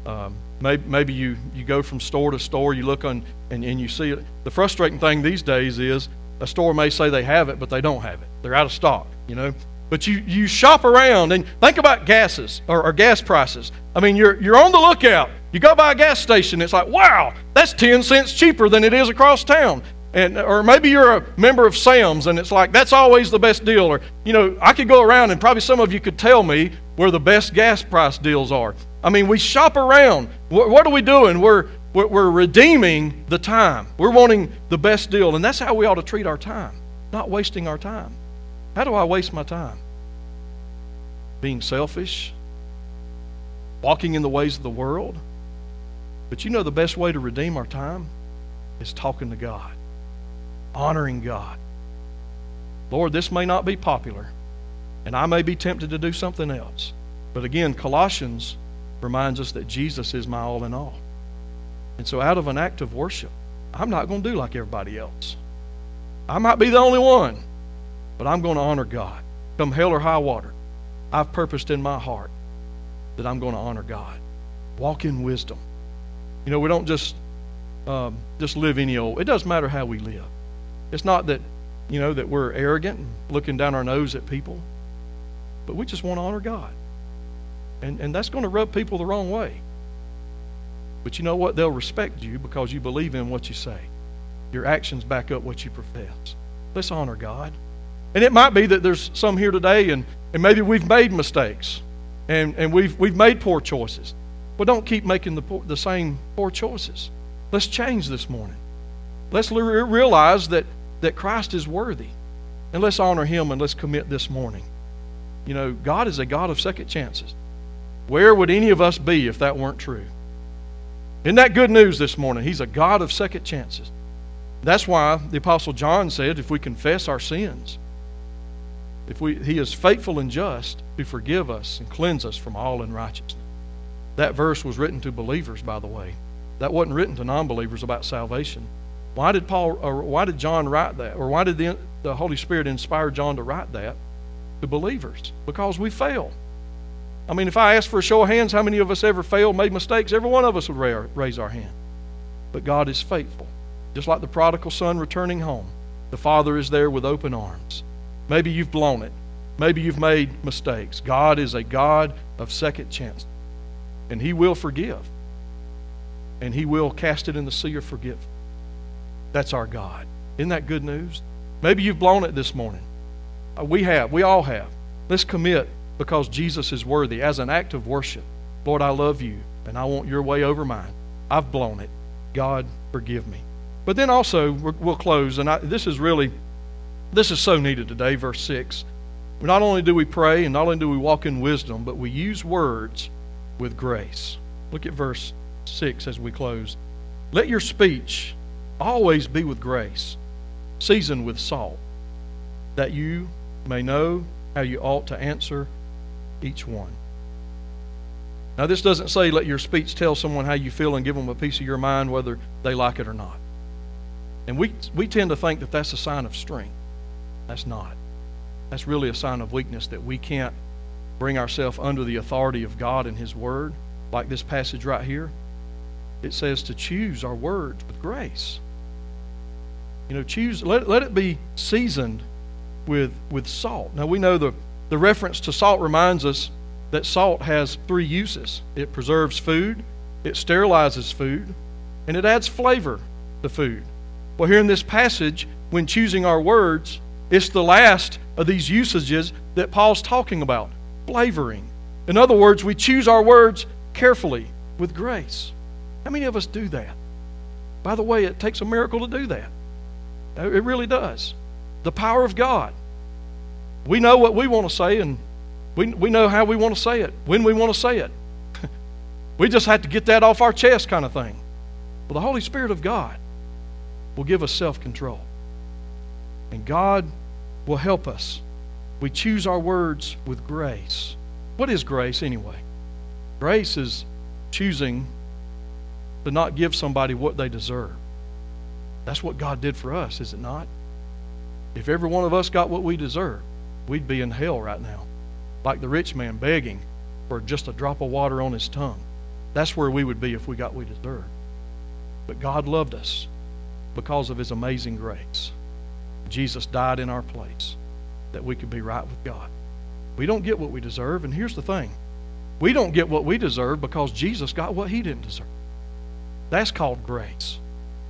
um, maybe, maybe you, you go from store to store, you look on and, and you see it. The frustrating thing these days is a store may say they have it, but they don't have it. They're out of stock, you know. But you, you shop around and think about gases or, or gas prices. I mean, you're, you're on the lookout. You go by a gas station, it's like, wow, that's 10 cents cheaper than it is across town. And, or maybe you're a member of Sam's and it's like, that's always the best deal. Or, you know, I could go around and probably some of you could tell me where the best gas price deals are. I mean, we shop around. What, what are we doing? We're, we're, we're redeeming the time. We're wanting the best deal. And that's how we ought to treat our time, not wasting our time. How do I waste my time? Being selfish, walking in the ways of the world. But you know the best way to redeem our time is talking to God honoring God. Lord, this may not be popular, and I may be tempted to do something else. But again, Colossians reminds us that Jesus is my all in all. And so, out of an act of worship, I'm not going to do like everybody else. I might be the only one, but I'm going to honor God. Come hell or high water, I've purposed in my heart that I'm going to honor God. Walk in wisdom. You know, we don't just um, just live any old. It doesn't matter how we live. It's not that, you know, that we're arrogant and looking down our nose at people, but we just want to honor God. And, and that's going to rub people the wrong way. But you know what? They'll respect you because you believe in what you say. Your actions back up what you profess. Let's honor God. And it might be that there's some here today, and, and maybe we've made mistakes and, and we've, we've made poor choices. Well, don't keep making the, poor, the same poor choices. Let's change this morning. Let's realize that that Christ is worthy. And let's honor him and let's commit this morning. You know, God is a God of second chances. Where would any of us be if that weren't true? Isn't that good news this morning? He's a God of second chances. That's why the Apostle John said if we confess our sins, if we, he is faithful and just to forgive us and cleanse us from all unrighteousness. That verse was written to believers, by the way. That wasn't written to non believers about salvation. Why did Paul or why did John write that? Or why did the, the Holy Spirit inspire John to write that to believers? Because we fail. I mean, if I asked for a show of hands, how many of us ever failed, made mistakes? Every one of us would raise our hand. But God is faithful. Just like the prodigal son returning home, the Father is there with open arms. Maybe you've blown it. Maybe you've made mistakes. God is a God of second chance. And He will forgive. And He will cast it in the sea of forgiveness. That's our God. Isn't that good news? Maybe you've blown it this morning. Uh, we have. We all have. Let's commit because Jesus is worthy as an act of worship. Lord, I love you and I want your way over mine. I've blown it. God, forgive me. But then also, we'll close, and I, this is really, this is so needed today, verse 6. Not only do we pray and not only do we walk in wisdom, but we use words with grace. Look at verse 6 as we close. Let your speech always be with grace, seasoned with salt, that you may know how you ought to answer each one. Now, this doesn't say let your speech tell someone how you feel and give them a piece of your mind whether they like it or not. And we, we tend to think that that's a sign of strength. That's not. That's really a sign of weakness that we can't bring ourselves under the authority of God and His Word, like this passage right here. It says to choose our words with grace. You know, choose let, let it be seasoned with with salt. Now we know the, the reference to salt reminds us that salt has three uses. It preserves food, it sterilizes food, and it adds flavor to food. Well, here in this passage, when choosing our words, it's the last of these usages that Paul's talking about flavoring. In other words, we choose our words carefully with grace. How many of us do that? By the way, it takes a miracle to do that. It really does. The power of God. We know what we want to say, and we, we know how we want to say it, when we want to say it. we just have to get that off our chest, kind of thing. Well, the Holy Spirit of God will give us self control. And God will help us. We choose our words with grace. What is grace anyway? Grace is choosing to not give somebody what they deserve. That's what God did for us, is it not? If every one of us got what we deserve, we'd be in hell right now, like the rich man begging for just a drop of water on his tongue. That's where we would be if we got what we deserved. But God loved us because of his amazing grace. Jesus died in our place that we could be right with God. We don't get what we deserve, and here's the thing we don't get what we deserve because Jesus got what he didn't deserve. That's called grace.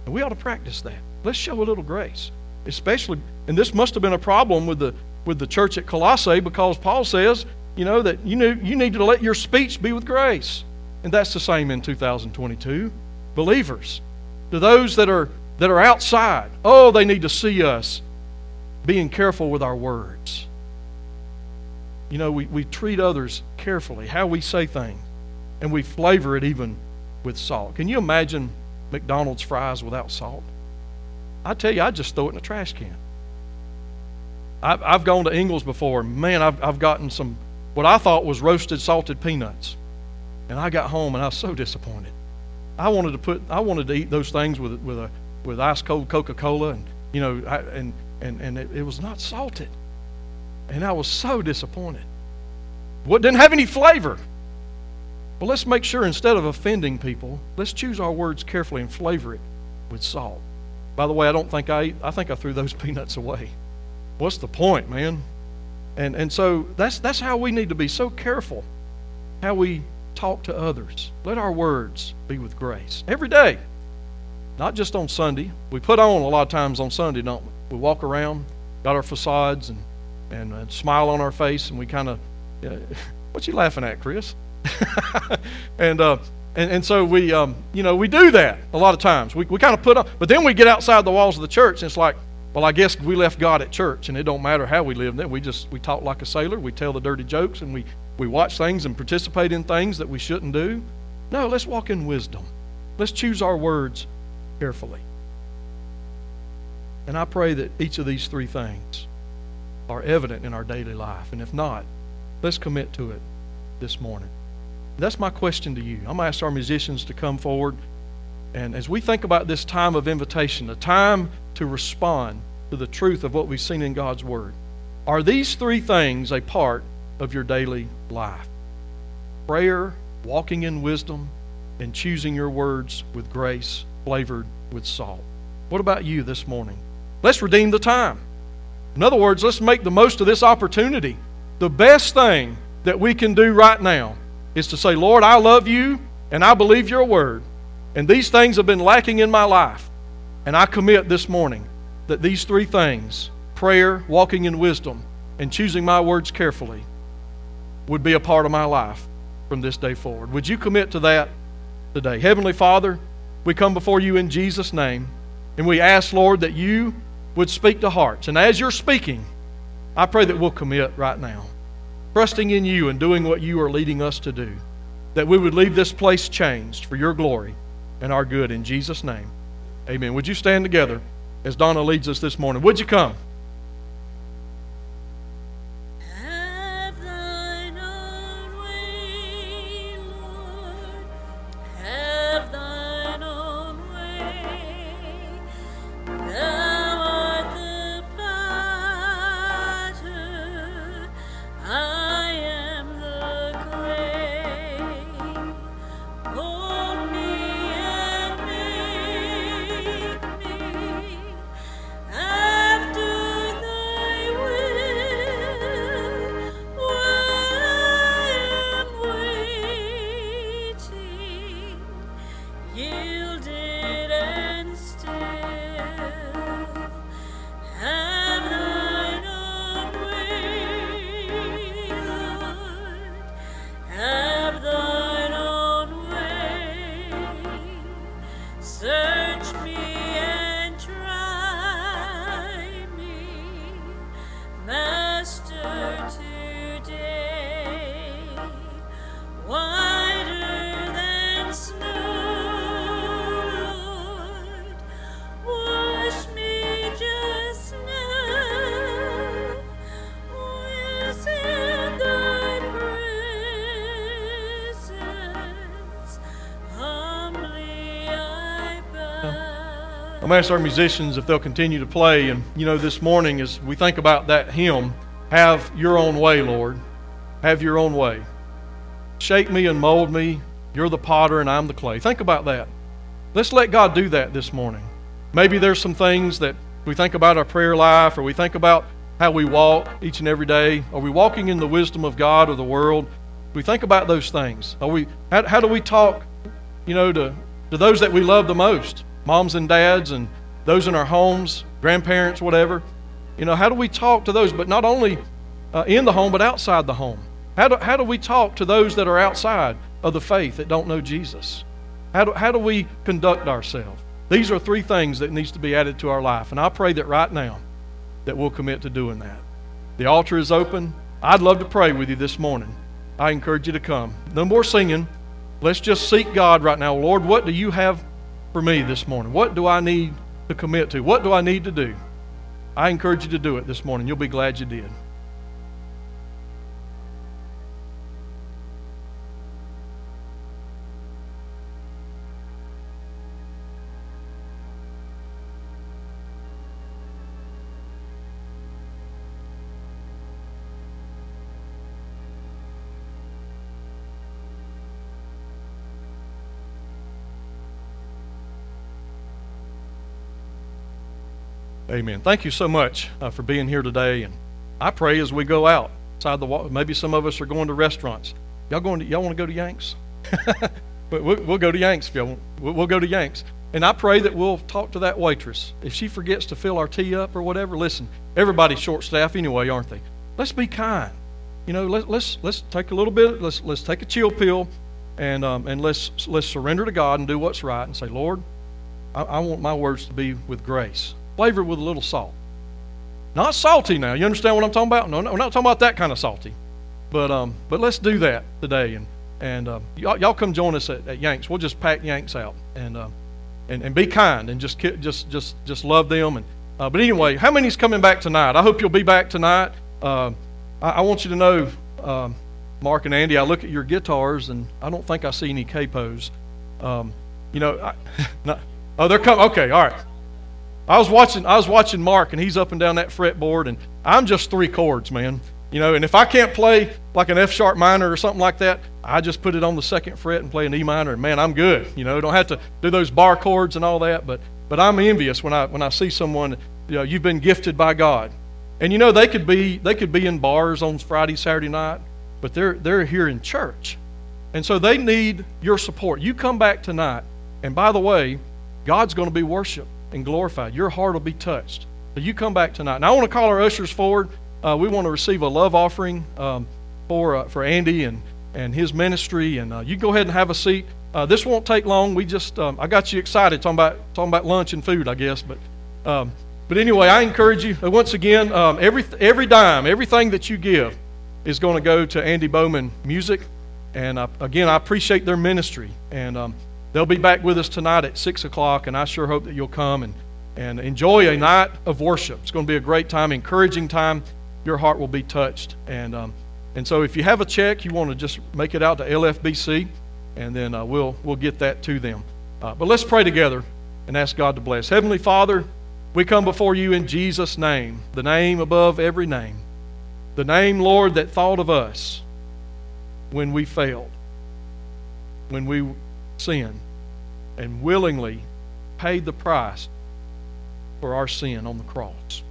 And we ought to practice that. Let's show a little grace. Especially, and this must have been a problem with the with the church at Colossae because Paul says, you know, that you know you need to let your speech be with grace. And that's the same in 2022. Believers, to those that are that are outside, oh, they need to see us being careful with our words. You know, we, we treat others carefully, how we say things, and we flavor it even with salt. Can you imagine McDonald's fries without salt? I tell you, I just throw it in a trash can. I've, I've gone to Ingles before. Man, I've, I've gotten some, what I thought was roasted salted peanuts. And I got home and I was so disappointed. I wanted to put, I wanted to eat those things with, with a, with ice cold Coca Cola, and you know, I, and and and it, it, was not salted, and I was so disappointed. What didn't have any flavor. But let's make sure instead of offending people, let's choose our words carefully and flavor it with salt. By the way, I don't think I I think I threw those peanuts away. What's the point, man? And and so that's that's how we need to be so careful how we talk to others. Let our words be with grace every day. Not just on Sunday. We put on a lot of times on Sunday, don't we? We walk around, got our facades and, and a smile on our face, and we kind of, uh, what you laughing at, Chris? and, uh, and, and so we, um, you know, we do that a lot of times. We, we kind of put on, but then we get outside the walls of the church, and it's like, well, I guess we left God at church, and it don't matter how we live. Then we just we talk like a sailor. We tell the dirty jokes, and we we watch things and participate in things that we shouldn't do. No, let's walk in wisdom. Let's choose our words carefully. And I pray that each of these three things are evident in our daily life. And if not, let's commit to it this morning. That's my question to you. I'm going to ask our musicians to come forward. And as we think about this time of invitation, a time to respond to the truth of what we've seen in God's Word, are these three things a part of your daily life? Prayer, walking in wisdom, and choosing your words with grace flavored with salt. What about you this morning? Let's redeem the time. In other words, let's make the most of this opportunity. The best thing that we can do right now is to say, Lord, I love you and I believe your word. And these things have been lacking in my life. And I commit this morning that these three things prayer, walking in wisdom, and choosing my words carefully would be a part of my life from this day forward. Would you commit to that today? Heavenly Father, we come before you in Jesus' name, and we ask, Lord, that you would speak to hearts. And as you're speaking, I pray that we'll commit right now, trusting in you and doing what you are leading us to do, that we would leave this place changed for your glory and our good. In Jesus' name, amen. Would you stand together as Donna leads us this morning? Would you come? I'm ask our musicians if they'll continue to play. And, you know, this morning, as we think about that hymn, have your own way, Lord. Have your own way. Shape me and mold me. You're the potter and I'm the clay. Think about that. Let's let God do that this morning. Maybe there's some things that we think about our prayer life or we think about how we walk each and every day. Are we walking in the wisdom of God or the world? We think about those things. Are we, how, how do we talk, you know, to, to those that we love the most? Moms and dads and those in our homes, grandparents, whatever. You know, how do we talk to those, but not only uh, in the home, but outside the home? How do, how do we talk to those that are outside of the faith that don't know Jesus? How do, how do we conduct ourselves? These are three things that needs to be added to our life. And I pray that right now that we'll commit to doing that. The altar is open. I'd love to pray with you this morning. I encourage you to come. No more singing. Let's just seek God right now. Lord, what do you have for me this morning? What do I need to commit to? What do I need to do? I encourage you to do it this morning. You'll be glad you did. Amen. Thank you so much uh, for being here today. And I pray as we go out outside the wall, maybe some of us are going to restaurants. Y'all going? To, y'all want to go to Yanks? but we'll, we'll, go to Yanks if y'all want. We'll, we'll go to Yanks. And I pray that we'll talk to that waitress. If she forgets to fill our tea up or whatever, listen, everybody's short staff anyway, aren't they? Let's be kind. You know, let, let's let's take a little bit. Let's let's take a chill pill, and um, and let's let's surrender to God and do what's right and say, Lord, I, I want my words to be with grace flavored with a little salt. Not salty now. You understand what I'm talking about? No, no we're not talking about that kind of salty. But um, but let's do that today, and and uh, y'all, y'all, come join us at, at, Yanks. We'll just pack Yanks out and uh, and and be kind and just just just just love them. And uh, but anyway, how many's coming back tonight? I hope you'll be back tonight. Uh, I, I, want you to know, um, Mark and Andy. I look at your guitars and I don't think I see any capos. Um, you know, I, not, oh, they're coming. Okay, all right. I was watching I was watching Mark and he's up and down that fretboard and I'm just three chords, man. You know, and if I can't play like an F sharp minor or something like that, I just put it on the second fret and play an E minor and man, I'm good. You know, don't have to do those bar chords and all that, but but I'm envious when I when I see someone, you know, you've been gifted by God. And you know, they could be they could be in bars on Friday, Saturday night, but they're they're here in church. And so they need your support. You come back tonight, and by the way, God's going to be worshiped and glorified. Your heart will be touched. So you come back tonight. Now I want to call our ushers forward. Uh, we want to receive a love offering um, for uh, for Andy and and his ministry. And uh, you go ahead and have a seat. Uh, this won't take long. We just um, I got you excited talking about talking about lunch and food, I guess. But um, but anyway, I encourage you uh, once again. Um, every every dime, everything that you give, is going to go to Andy Bowman Music. And uh, again, I appreciate their ministry. And um, They'll be back with us tonight at 6 o'clock, and I sure hope that you'll come and, and enjoy a night of worship. It's going to be a great time, encouraging time. Your heart will be touched. And, um, and so if you have a check, you want to just make it out to LFBC, and then uh, we'll, we'll get that to them. Uh, but let's pray together and ask God to bless. Heavenly Father, we come before you in Jesus' name, the name above every name. The name, Lord, that thought of us when we failed, when we sin and willingly paid the price for our sin on the cross.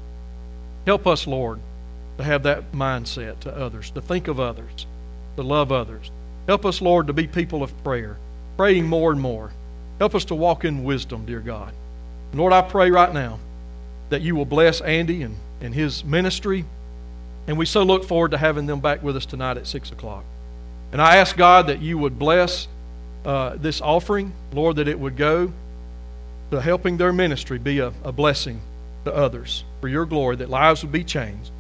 Help us, Lord, to have that mindset to others, to think of others, to love others. Help us, Lord, to be people of prayer, praying more and more. Help us to walk in wisdom, dear God. Lord, I pray right now that you will bless Andy and, and his ministry. And we so look forward to having them back with us tonight at 6 o'clock. And I ask God that you would bless uh, this offering, Lord, that it would go to helping their ministry be a, a blessing to others for your glory, that lives would be changed.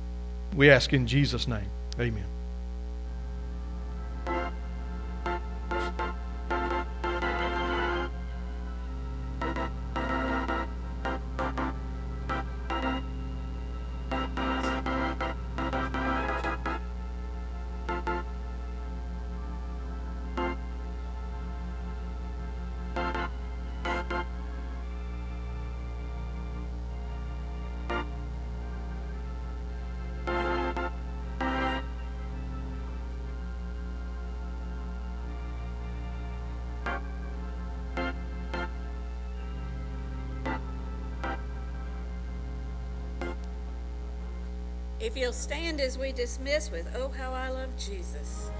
We ask in Jesus' name. Amen. If you'll stand as we dismiss with Oh How I Love Jesus.